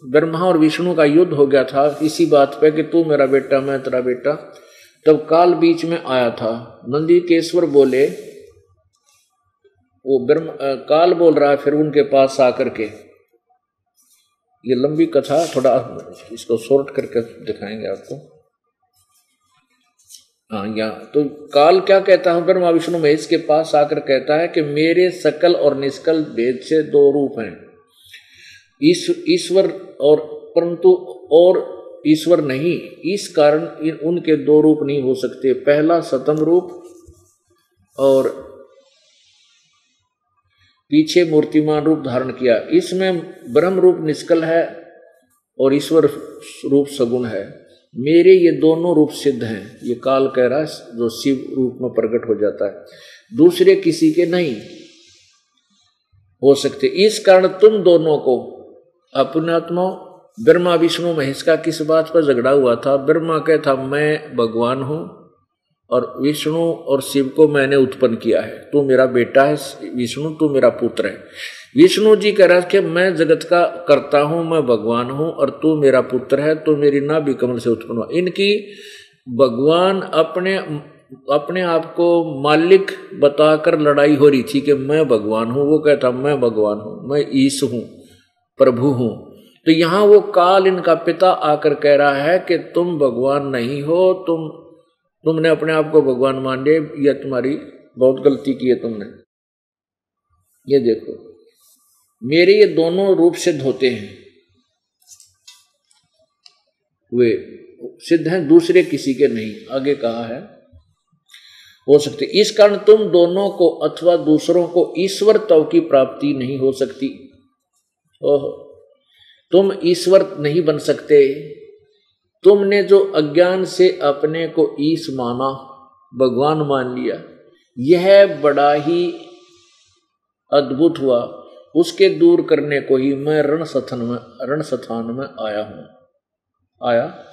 ब्रह्मा और विष्णु का युद्ध हो गया था, इसी बात पे कि तू मेरा बेटा, मैं तेरा बेटा, तब काल बीच में आया था। नंदी केश्वर बोले, वो ब्रह्म काल बोल रहा है, फिर उनके पास आकर के। ये लंबी कथा, थोड़ा इसको शॉर्ट करके दिखाएँगे आपको। हाँ या तो काल क्या कहता है? ब्रह्मा विष्णु महेश के पास आकर कहता है कि मेरे सकल और निष्कल भेद से दो रूप हैं। ईश्वर और, परंतु और ईश्वर नहीं, इस कारण उनके दो रूप नहीं हो सकते। पहला सतम रूप और पीछे मूर्तिमान रूप धारण किया। इसमें ब्रह्म रूप निष्कल है और ईश्वर रूप सगुण है। मेरे ये दोनों रूप सिद्ध हैं। ये काल कह रहा है जो शिव रूप में प्रकट हो जाता है। दूसरे किसी के नहीं हो सकते। इस कारण तुम दोनों को अपनात्मा ब्रह्मा, विष्णु, महेश का किस बात पर झगड़ा हुआ था? ब्रह्मा कहता मैं भगवान हूँ और विष्णु और शिव को मैंने उत्पन्न किया है। तू मेरा बेटा है, विष्णु, तू मेरा पुत्र है। विष्णु जी कह रहा कि मैं जगत का करता हूँ, मैं भगवान हूँ और तू मेरा पुत्र है, तू मेरी नाभि कमल से उत्पन्न हुआ इनकी भगवान अपने अपने आप को मालिक बताकर लड़ाई हो रही थी कि मैं भगवान हूँ। वो कहता, मैं भगवान हूँ, मैं ईश हूँ, प्रभु हूँ। तो यहाँ वो काल इनका पिता आकर कह रहा है कि तुम भगवान नहीं हो, तुम, तुमने अपने आप को भगवान मान लिया यह तुम्हारी बहुत गलती की है तुमने। ये देखो। मेरे ये दोनों रूप सिद्ध होते हैं। वे सिद्ध हैं, दूसरे किसी के नहीं। आगे कहा है, हो सकते, इस कारण तुम दोनों को अथवा दूसरों को ईश्वर तव की प्राप्ति नहीं हो सकती। ओह, तुम ईश्वर नहीं बन सकते। तुमने जो अज्ञान से अपने को ईश माना, भगवान मान लिया, यह बड़ा ही अद्भुत हुआ। उसके दूर करने को ही मैं रण सथन में, रण स्थान में आया हूँ। आया?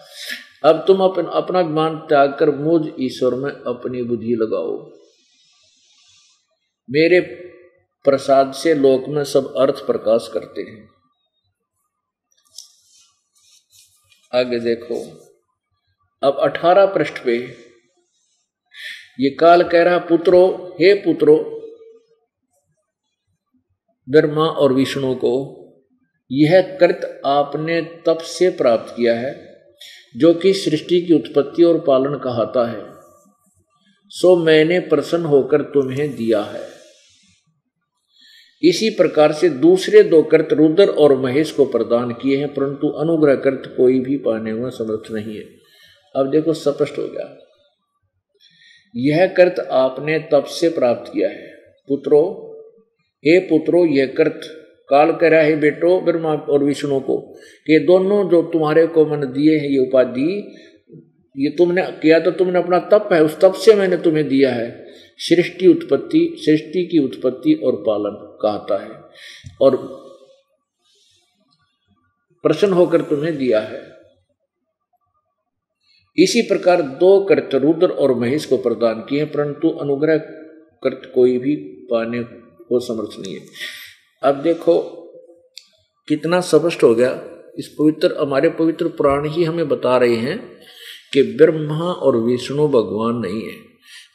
अब तुम अपन, अपना ज्ञान त्याग कर मुझ ईश्वर में अपनी बुद्धि लगाओ। मेरे प्रसाद से लोक में सब अर्थ प्रकाश करते हैं। आगे देखो। अब अठारह पृष्ठ पे। ये काल कह रहा, पुत्रो, हे पुत्रो ब्रह्मा और विष्णु को, यह कृत आपने तप से प्राप्त किया है, जो कि सृष्टि की उत्पत्ति और पालन कहता है। सो मैंने प्रसन्न होकर तुम्हें दिया है। इसी प्रकार से दूसरे दो कर्त रुद्र और महेश को प्रदान किए हैं, परंतु अनुग्रह कर्त कोई भी पाने हुआ समर्थ नहीं है। अब देखो, स्पष्ट हो गया। यह कर्त आपने तप से प्राप्त किया है। पुत्रो हे पुत्रो, ये कर्त काल कह रहा है, बेटो, ब्रह्मा और विष्णु को कि दोनों जो तुम्हारे को मन दिए हैं, ये उपाधि, ये तुमने किया तो तुमने अपना तप है, उस तप से मैंने तुम्हें दिया है। सृष्टि उत्पत्ति, सृष्टि की उत्पत्ति और पालन, कहता है। और प्रसन्न होकर तुम्हें दिया है। इसी प्रकार दो कर्त रुद्र और महेश को प्रदान किए परंतु अनुग्रह कर्त कोई भी पाने को समर्थ नहीं है। अब देखो, कितना स्पष्ट हो गया। इस पवित्र, हमारे पवित्र पुराण ही हमें बता रहे हैं कि ब्रह्मा और विष्णु भगवान नहीं है।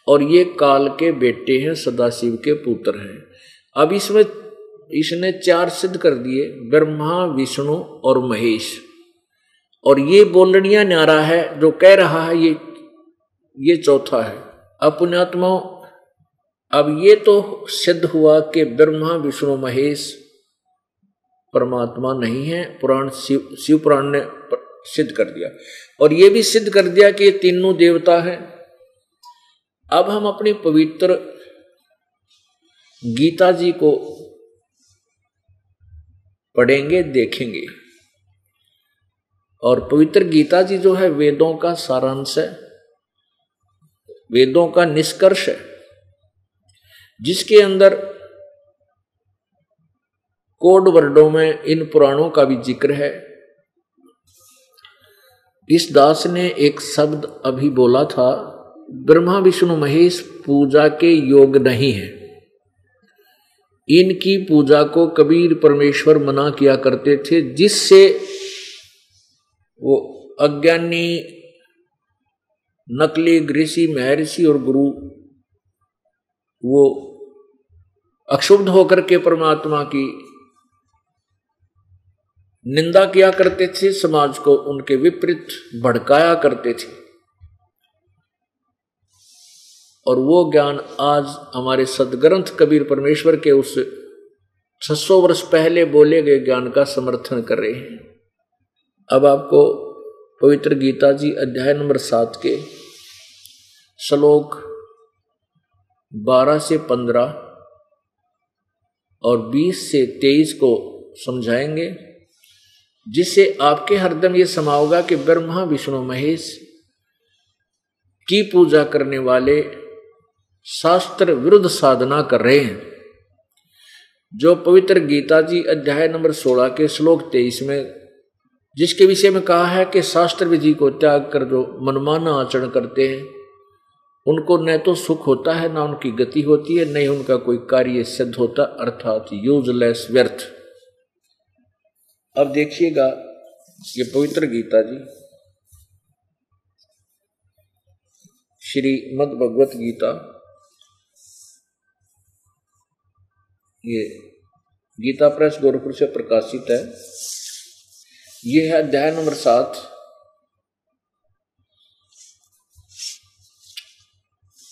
और ये काल के बेटे हैं, सदाशिव के पुत्र हैं। अब इसमें, इसने चार सिद्ध कर दिए, ब्रह्मा, विष्णु और महेश। और ये बोलनिया न्यारा है, जो कह रहा है, ये ये चौथा है। अपनात्मा अब ये तो सिद्ध हुआ कि ब्रह्मा, विष्णु, महेश परमात्मा नहीं है। पुराण शिव शिव पुराण ने सिद्ध कर दिया। और ये भी सिद्ध कर दिया कि ये तीनों देवता है। अब हम अपनी पवित्र गीता जी को पढ़ेंगे, देखेंगे। और पवित्र गीता जी जो है, वेदों का सारांश है। वेदों का निष्कर्ष है। जिसके अंदर कोड वर्डों में इन पुराणों का भी ज़िक्र है। इस दास ने एक शब्द अभी बोला था, ब्रह्मा विष्णु महेश पूजा के योग नहीं है। इनकी पूजा को कबीर परमेश्वर मना किया करते थे, जिससे वो अज्ञानी, नकली ऋषि महर्षि और गुरु वो अक्षुब्ध होकर के परमात्मा की निंदा किया करते थे, समाज को उनके विपरीत भड़काया करते थे। और वो ज्ञान आज हमारे सदग्रंथ कबीर परमेश्वर के उस 600 वर्ष पहले बोले गए ज्ञान का समर्थन कर रहे हैं। अब आपको पवित्र गीता जी अध्याय नंबर सात के श्लोक 12 से 15 और 20 से 23 को समझाएँगे, जिससे आपके हरदम ये समा होगा कि ब्रह्मा, विष्णु, महेश की पूजा करने वाले शास्त्र विरुद्ध साधना कर रहे हैं। जो पवित्र गीता जी अध्याय नंबर 16 के श्लोक 23 में, जिसके विषय में कहा है कि शास्त्र विधि को त्याग कर जो मनमाना आचरण करते हैं उनको न तो सुख होता है, ना उनकी गति होती है नहीं उनका कोई कार्य सिद्ध होता, अर्थात यूजलेस व्यर्थ। अब देखिएगा ये पवित्र गीता जी। श्री मद भगवत गीता। ये गीता प्रेस गोरखपुर से प्रकाशित है। ये है अध्याय नंबर सात।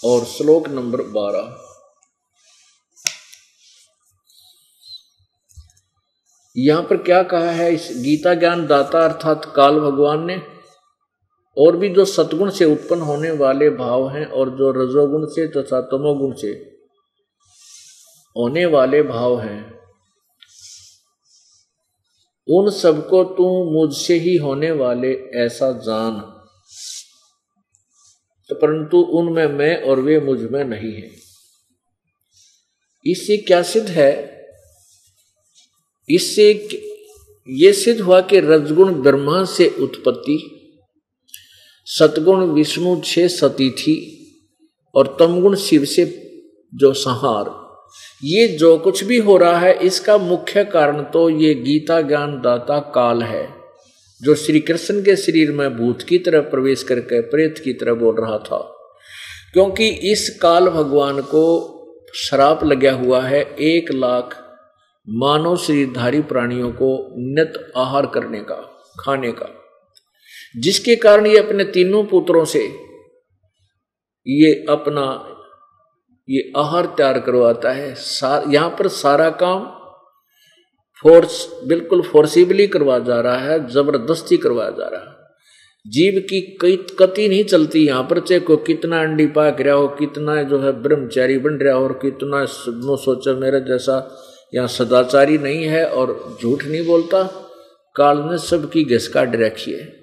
और श्लोक नंबर बारह। यहाँ पर क्या कहा है? इस गीता ज्ञान दाता अर्थात काल भगवान ने और भी जो सतगुण से उत्पन्न होने वाले भाव हैं और जो रजोगुण से तथा तमोगुण से होने वाले भाव हैं, उन सबको तू मुझसे ही होने वाले ऐसा जान। तो परंतु उनमें मैं और वे मुझमें नहीं है। इससे क्या सिद्ध है? इससे ये सिद्ध हुआ कि रजगुण ब्रह्मा से उत्पत्ति, सतगुण विष्णु से सती थी और तमगुण शिव से जो संहार। ये जो कुछ भी हो रहा है, इसका मुख्य कारण तो ये गीता ज्ञान दाता काल है। जो श्री कृष्ण के शरीर में भूत की तरह प्रवेश करके प्रेत की तरह बोल रहा था। क्योंकि इस काल भगवान को श्राप लगा हुआ है, एक लाख मानव शरीरधारी प्राणियों को नित आहार करने का, खाने का। जिसके कारण ये अपने तीनों पुत्रों से ये अपना, ये आहार तैयार करवाता है। यहाँ पर सारा काम फोर्स, बिल्कुल फोर्सिबली करवा जा रहा है, ज़बरदस्ती करवाया जा रहा है। जीव की कई, कति नहीं चलती यहाँ पर, चाहे को कितना अंडी पाक रहा हो, कितना जो है ब्रह्मचारी बन रहा हो, और कितना नो सोचा मेरे जैसा यहाँ सदाचारी नहीं है, और झूठ नहीं बोलता। काल ने सबकी घिस काट रखी है।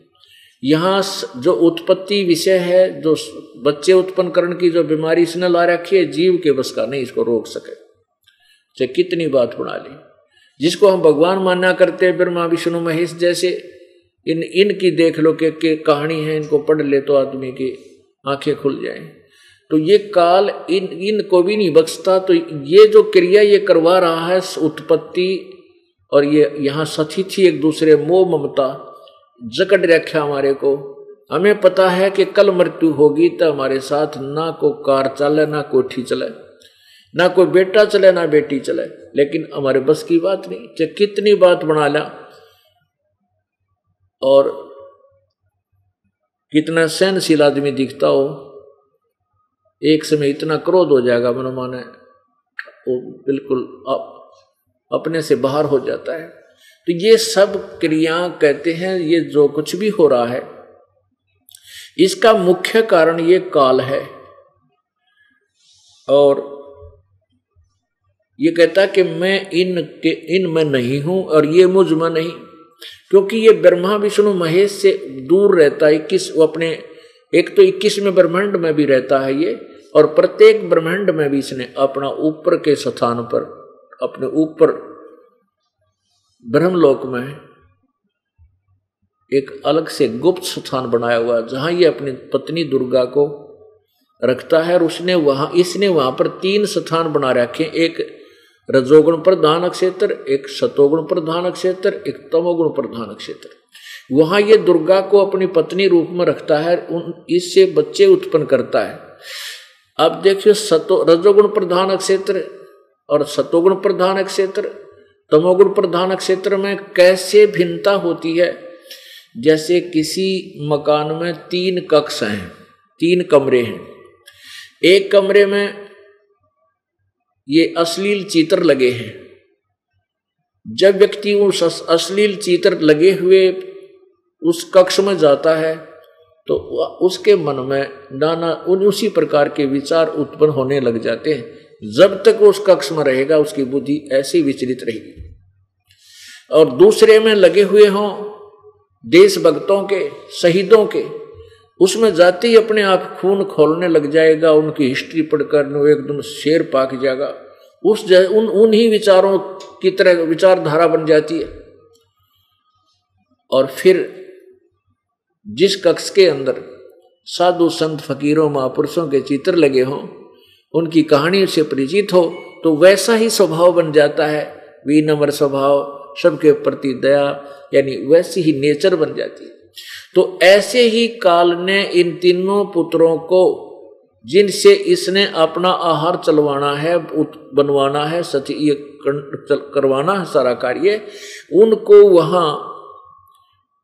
यहाँ जो उत्पत्ति विषय है, जो बच्चे उत्पन्न करण की जो बीमारी इसने ला रखी है, जीव के बस का नहीं इसको रोक सके। चाहे कितनी बात बना ली। जिसको हम भगवान मानना करते हैं ब्रह्मा विष्णु महेश जैसे इन इनकी देख लो कि, कि कहानी है इनको पढ़ ले तो आदमी की आँखें खुल जाए। तो ये काल इन इनको भी नहीं बख्शता तो ये जो क्रिया ये करवा रहा है उत्पत्ति और ये यहाँ थी एक दूसरे मोह ममता जकड़ रखा हमारे को। हमें पता है कि कल मृत्यु होगी तो हमारे साथ ना को कार चले ना कोठी चले। ना कोई बेटा चले ना बेटी चले। लेकिन हमारे बस की बात नहीं चाहे कितनी बात बना ला। और कितना सहनशील आदमी दिखता हो एक समय इतना क्रोध हो जाएगा मन माने वो बिल्कुल अप, अपने से बाहर हो जाता है। तो ये सब क्रिया कहते हैं ये जो कुछ भी हो रहा है इसका मुख्य कारण ये काल है। और ये कहता कि मैं इन के, इन में नहीं हूँ और ये मुझमें नहीं। क्योंकि ये ब्रह्मा, विष्णु, महेश से दूर रहता है, इक्कीस, वो अपने, एक तो इक्कीसवें ब्रह्मांड में भी रहता है ये, और प्रत्येक ब्रह्मांड में भी इसने अपना ऊपर के स्थान पर, अपने ऊपर ब्रह्मलोक में एक अलग से गुप्त स्थान बनाया हुआ जहाँ ये अपनी पत्नी दुर्गा को रखता है, और उसने वहाँ, इसने वहाँ पर तीन स्थान बना रखे एक रजोगुण प्रधान क्षेत्र एक सतोगुण प्रधान क्षेत्र एक तमोगुण प्रधान क्षेत्र वहाँ ये दुर्गा को अपनी पत्नी रूप में रखता है, उन इससे बच्चे उत्पन्न करता है। अब देखिए, सतो रजोगुण प्रधान क्षेत्र और सतोगुण प्रधान क्षेत्र तमोगुण प्रधान क्षेत्र में कैसे भिन्नता होती है? जैसे किसी मकान में तीन कक्ष हैं, तीन कमरे हैं। एक कमरे में ये अश्लील चित्र लगे हैं। जब व्यक्ति उस अश्लील चित्र लगे हुए उस कक्ष में जाता है तो उसके मन में नाना उन उसी प्रकार के विचार उत्पन्न होने लग जाते हैं। जब तक उस कक्ष में रहेगा, उसकी बुद्धि ऐसी विचलित रहेगी। और दूसरे में लगे हुए हों, देशभक्तों के, शहीदों के उसमें जाते ही अपने आप खून खोलने लग जाएगा, उनकी हिस्ट्री पढ़कर वो एकदम शेर पाक जाएगा उस उन, उन्हीं विचारों की तरह विचारधारा बन जाती है। और फिर जिस कक्ष के अंदर साधु संत फकीरों, महापुरुषों के चित्र लगे हों, उनकी कहानी से परिचित हो तो वैसा ही स्वभाव बन जाता है। विनम्र स्वभाव, सबके प्रति दया, यानी वैसी ही नेचर बन जाती है। तो ऐसे ही काल ने इन तीनों पुत्रों को, जिनसे इसने अपना आहार चलवाना है बनवाना है ये करवाना है सारा कार्य, उनको वहाँ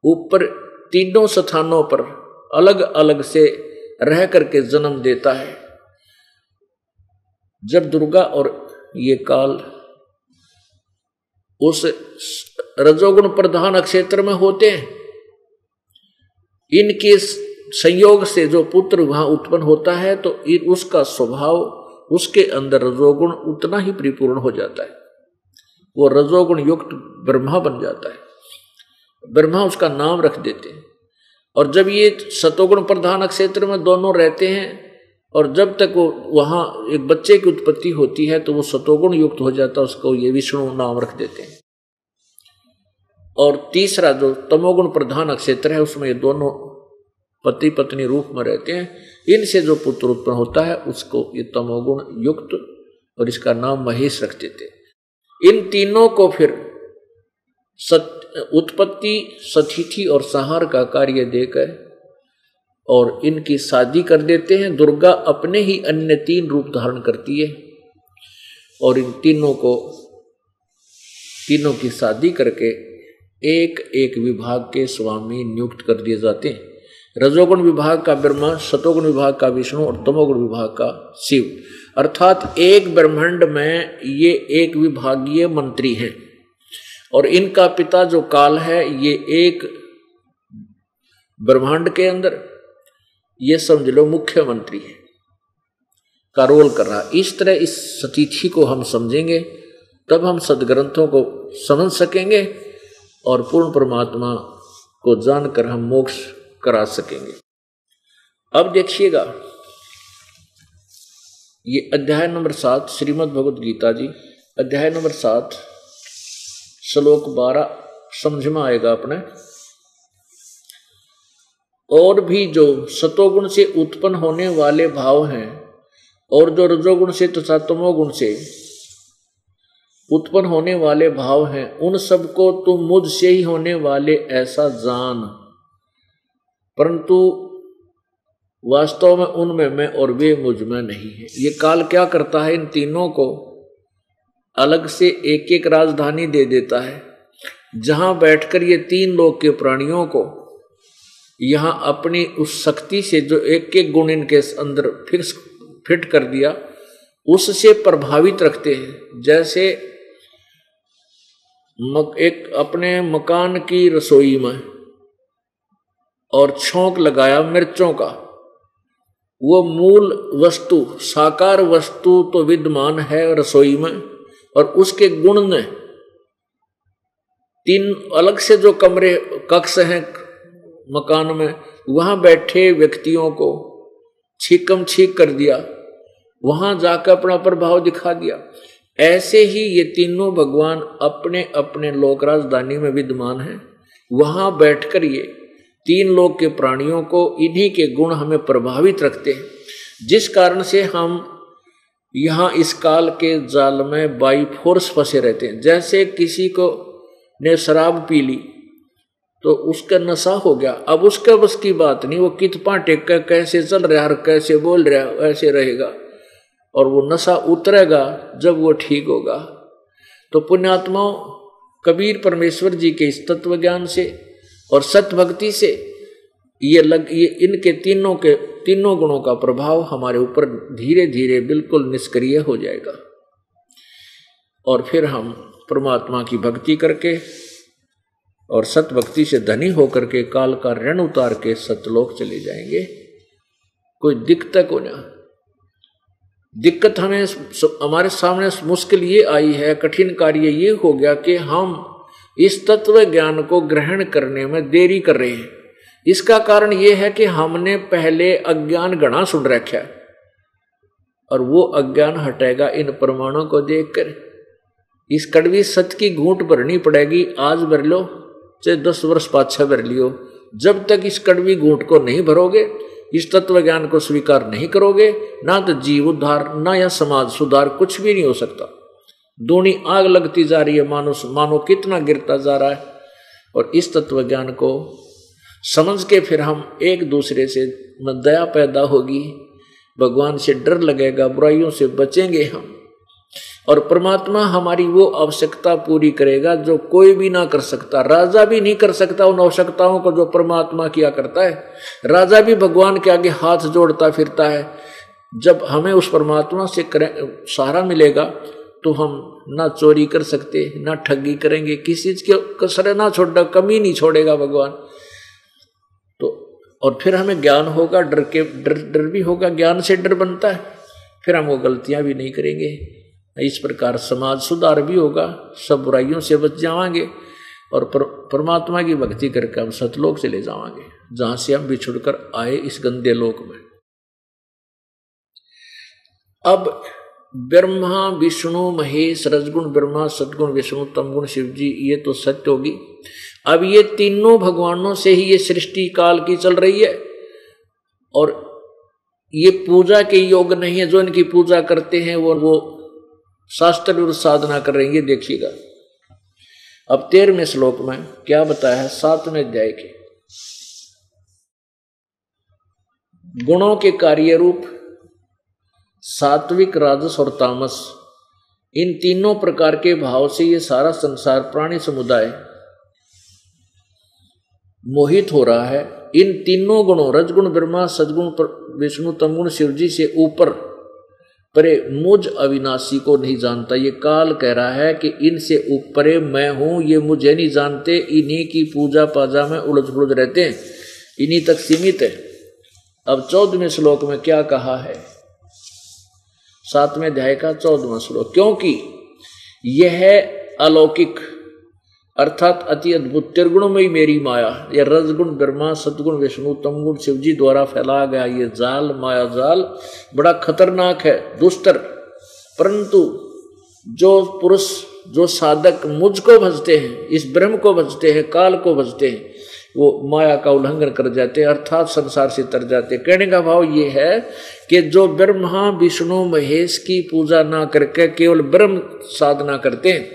ऊपर तीनों स्थानों पर अलग अलग से रह करके जन्म देता है। जब दुर्गा और ये काल उस रजोगुण प्रधान क्षेत्र में होते हैं इनके संयोग से जो पुत्र वहाँ उत्पन्न होता है तो उसका स्वभाव, उसके अंदर रजोगुण उतना ही परिपूर्ण हो जाता है। वो रजोगुण युक्त ब्रह्मा बन जाता है। ब्रह्मा उसका नाम रख देते हैं। और जब ये सतोगुण प्रधान क्षेत्र में दोनों रहते हैं, और जब तक वो वहाँ एक बच्चे की उत्पत्ति होती है तो वो सतोगुण युक्त हो जाता है, उसको ये विष्णु नाम रख देते हैं। और तीसरा जो तमोगुण प्रधान क्षेत्र है उसमें ये दोनों पति पत्नी रूप में रहते हैं। इनसे जो पुत्र उत्पन्न होता है उसको ये तमोगुण युक्त और इसका नाम महेश रख देते इन तीनों को फिर सत, उत्पत्ति सतिथि और सहार का कार्य देकर और इनकी शादी कर देते हैं। दुर्गा अपने ही अन्य तीन रूप धारण करती है और इन तीनों को तीनों की शादी करके एक एक विभाग के स्वामी नियुक्त कर दिए जाते हैं। रजोगुण विभाग का ब्रह्मा, सतोगुण विभाग का विष्णु और तमोगुण विभाग का शिव। अर्थात एक ब्रह्मांड में ये एक विभागीय मंत्री हैं। और इनका पिता जो काल है, ये एक ब्रह्मांड के अंदर, ये समझ लो मुख्यमंत्री है। का रोल कर रहा। इस तरह इस सतीथि को हम समझेंगे, तब हम सदग्रंथों को समझ सकेंगे और पूर्ण परमात्मा को जानकर हम मोक्ष करा सकेंगे। अब देखिएगा, ये अध्याय नंबर सात, श्रीमद् भगवत गीता जी, अध्याय नंबर सात, श्लोक बारह, समझ में आएगा अपने? और भी जो सतोगुण से उत्पन्न होने वाले भाव हैं, और जो रजोगुण से तथा तमोगुण से उत्पन्न होने वाले भाव हैं। उन सबको तुम मुझसे ही होने वाले, ऐसा जान। परंतु वास्तव में उनमें मैं और वे मुझमें नहीं है। ये काल क्या करता है? इन तीनों को अलग से एक एक राजधानी दे देता है। जहाँ बैठकर ये तीन लोग के प्राणियों को यहाँ अपनी उस शक्ति से जो एक एक गुण इनके अंदर फिक्स, फिट कर दिया, उससे प्रभावित रखते हैं। जैसे एक अपने मकान की रसोई में और छोंक लगाया मिर्चों का। वो मूल वस्तु, साकार वस्तु तो विद्यमान है रसोई में और उसके गुण ने तीन अलग से जो कमरे, कक्ष हैं मकान में, वहाँ बैठे व्यक्तियों को छीकम छीक कर दिया। वहाँ जाकर अपना प्रभाव दिखा दिया। ऐसे ही ये तीनों भगवान अपने अपने लोक राजधानी में विद्यमान हैं। वहाँ बैठकर ये तीन लोग के प्राणियों को इन्हीं के गुण हमें प्रभावित रखते हैं। जिस कारण से हम यहाँ इस काल के जाल में बाई फोर्स फंसे रहते हैं। जैसे किसी को ने शराब पी ली तो उसका नशा हो गया। अब उसके बस की बात नहीं, वो कितना टेक कर, कैसे चल रहा है, कैसे बोल रहा है, ऐसे रहेगा। और वो नशा उतरेगा जब वो ठीक होगा। तो पुण्यात्माओं, कबीर परमेश्वर जी के इस तत्व ज्ञान से और सत्य भक्ति से ये लग, ये इनके तीनों के, तीनों गुणों का प्रभाव हमारे ऊपर धीरे धीरे बिल्कुल निष्क्रिय हो जाएगा। और फिर हम परमात्मा की भक्ति करके और सत भक्ति से धनी होकर के काल का ऋण उतार के सतलोक चले जाएँगे। कोई दिक्कत को ना। दिक्कत हमें हमारे सामने मुश्किल ये आई है, कठिन कार्य ये हो गया कि हम इस तत्व ज्ञान को ग्रहण करने में देरी कर रहे हैं। इसका कारण यह है कि हमने पहले अज्ञान गणा सुन रखा है और वो अज्ञान हटेगा इन प्रमाणों को देखकर। इस कड़वी सत्य की घूट भरनी पड़ेगी, आज भर लो, चाहे दस वर्ष पाछा भर लियो। जब तक इस कड़वी घूट को नहीं भरोगे इस तत्व ज्ञान को स्वीकार नहीं करोगे, ना तो जीव उद्धार, ना या समाज सुधार, कुछ भी नहीं हो सकता। दोनी आग लगती जा रही है मानो मानो कितना गिरता जा रहा है। और इस तत्व ज्ञान को समझ के फिर हम एक दूसरे से दया पैदा होगी। भगवान से डर लगेगा, बुराइयों से बचेंगे हम। और परमात्मा हमारी वो आवश्यकता पूरी करेगा जो कोई भी ना कर सकता। राजा भी नहीं कर सकता उन आवश्यकताओं को जो परमात्मा किया करता है। राजा भी भगवान के आगे हाथ जोड़ता फिरता है। जब हमें उस परमात्मा से करें, सहारा मिलेगा तो हम ना चोरी कर सकते, ना ठगी करेंगे। किसी चीज़ के कसरे ना छोड़ कमी नहीं छोड़ेगा भगवान। तो और फिर हमें ज्ञान होगा, डर के, डर डर भी होगा, ज्ञान से डर बनता है। फिर हम वो गलतियाँ भी नहीं करेंगे। इस प्रकार समाज सुधार भी होगा सब बुराइयों से बच जावांगे और पर, परमात्मा की भक्ति करके हम सतलोक से ले जावांगे जहाँ से हम बिछुड़कर आए इस गंदे लोक में। अब ब्रह्मा विष्णु महेश रजगुण ब्रह्मा सदगुण विष्णु तमगुण शिव जी ये तो सत्य होगी। अब ये तीनों भगवानों से ही ये सृष्टि काल की चल रही है और ये पूजा के योग नहीं है जो इनकी पूजा करते हैं वो वो शास्त्र विरुद्ध साधना कर देखिएगा। अब तेरहवें श्लोक में क्या बताया है? सातवें अध्याय के। गुणों के कार्य रूप सात्विक, राजस और तामस, इन तीनों प्रकार के भाव से ये सारा संसार, प्राणी समुदाय मोहित हो रहा है। इन तीनों गुणों, रजगुण, ब्रह्मा, सदगुण विष्णु तमगुण शिवजी से ऊपर परे मुझ अविनाशी को नहीं जानता। ये काल कह रहा है कि इनसे ऊपर मैं हूँ, ये मुझे नहीं जानते। इन्हीं की पूजा पाजा में उलझ उलझ रहते हैं। इन्हीं तक सीमित है। अब चौदहवें श्लोक में क्या कहा है? सातवें अध्याय का चौदहवा श्लोक। क्योंकि यह अलौकिक अर्थात अति अद्भुत त्रिगुणमयी मेरी माया। यह रजगुण, ब्रह्मा, सदगुण, विष्णु, तमगुण शिवजी द्वारा फैलाया गया ये जाल, माया जाल, बड़ा खतरनाक है, दुस्तर। परंतु जो पुरुष, जो साधक मुझको भजते हैं, इस ब्रह्म को भजते हैं, काल को भजते हैं, वो माया का उल्लंघन कर जाते हैं, अर्थात संसार से तर जाते कहने का भाव ये है कि जो ब्रह्मा, विष्णु, महेश की पूजा ना करके केवल ब्रह्म साधना करते हैं,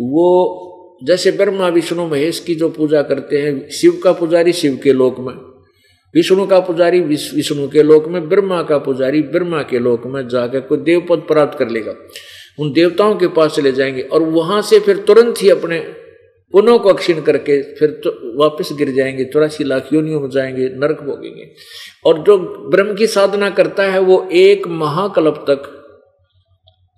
वो जैसे ब्रह्मा विष्णु महेश की जो पूजा करते हैं, शिव का पुजारी शिव के लोक में, विष्णु का पुजारी विष्णु के लोक में, ब्रह्मा का पुजारी ब्रह्मा के लोक में जाकर कोई देव पद प्राप्त कर लेगा। उन देवताओं के पास चले जाएँगे और वहाँ से फिर तुरंत ही अपने पुनः को अक्षीण करके फिर तो वापस गिर जाएँगे, चौरासी लाख योनियों में जाएँगे, नरक भोगेंगे। और जो ब्रह्म की साधना करता है, वो एक महाकल्प तक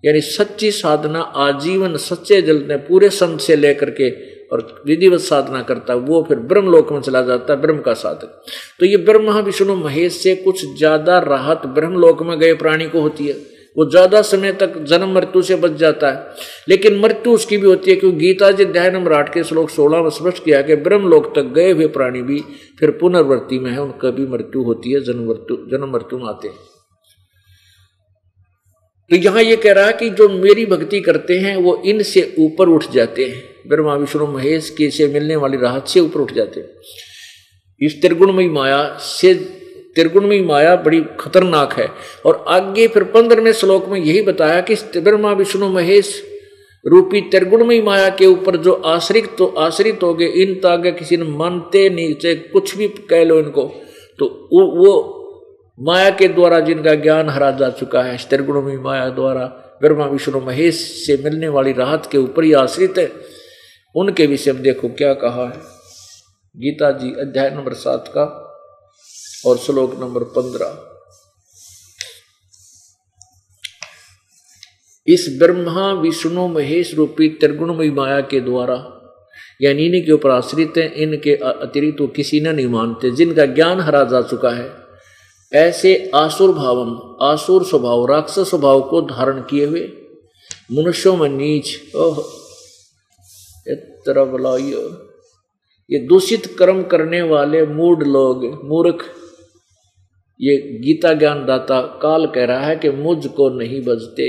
यानी सच्ची साधना आजीवन सच्चे जल में पूरे संत से लेकर के और विधिवत साधना करता है वो फिर ब्रह्म लोक में चला जाता है ब्रह्म का साधक। तो ये ब्रह्म, विष्णु, महेश से कुछ ज़्यादा राहत ब्रह्म लोक में गए प्राणी को होती है। वो ज़्यादा समय तक जन्म मृत्यु से बच जाता है। लेकिन मृत्यु उसकी भी होती है क्योंकि गीता जी अध्याय नंबर आठ के श्लोक सोलह में स्पष्ट किया कि ब्रह्म लोक तक गए हुए प्राणी भी फिर पुनर्वृत्ति में है, उनका भी मृत्यु होती है, जन्म मृत्यु जन्म मृत्यु में आते हैं। तो यहाँ ये कह रहा है कि जो मेरी भक्ति करते हैं, वो इनसे ऊपर उठ जाते हैं। ब्रह्मा, विष्णु, महेश, के से मिलने वाली राहत से ऊपर उठ जाते हैं। इस त्रिगुणमयी माया से, त्रिगुणमयी माया बड़ी खतरनाक है। और आगे फिर पंद्रहवें श्लोक में यही बताया कि ब्रह्मा, विष्णु, महेश रूपी त्रिगुणमयी माया के ऊपर जो आश्रित तो आश्रित हो गए इन तो आगे किसी ने मानते नहीं, चाहे कुछ भी कह लो इनको तो वो माया के द्वारा जिनका ज्ञान हरा जा चुका है त्रिगुणमयी माया द्वारा ब्रह्मा, विष्णु, महेश से मिलने वाली राहत के ऊपर ही आश्रित है। उनके विषय में देखो क्या कहा है। गीता जी अध्याय नंबर सात का और श्लोक नंबर पंद्रह। इस ब्रह्मा, विष्णु, महेश रूपी त्रिगुणमयी माया के द्वारा, यानी इन्हीं के ऊपर आश्रित है, इनके अतिरिक्त तो किसी ने नहीं मानते, जिनका ज्ञान हरा जा चुका है। ऐसे आसुर भावम, आसुर स्वभाव, राक्षस स्वभाव को धारण किए हुए मनुष्यों में नीच, ओह बुलाइयो ये दूषित कर्म करने वाले मूड लोग, मूर्ख, ये गीता ज्ञान दाता काल कह रहा है कि मुझको नहीं बजते।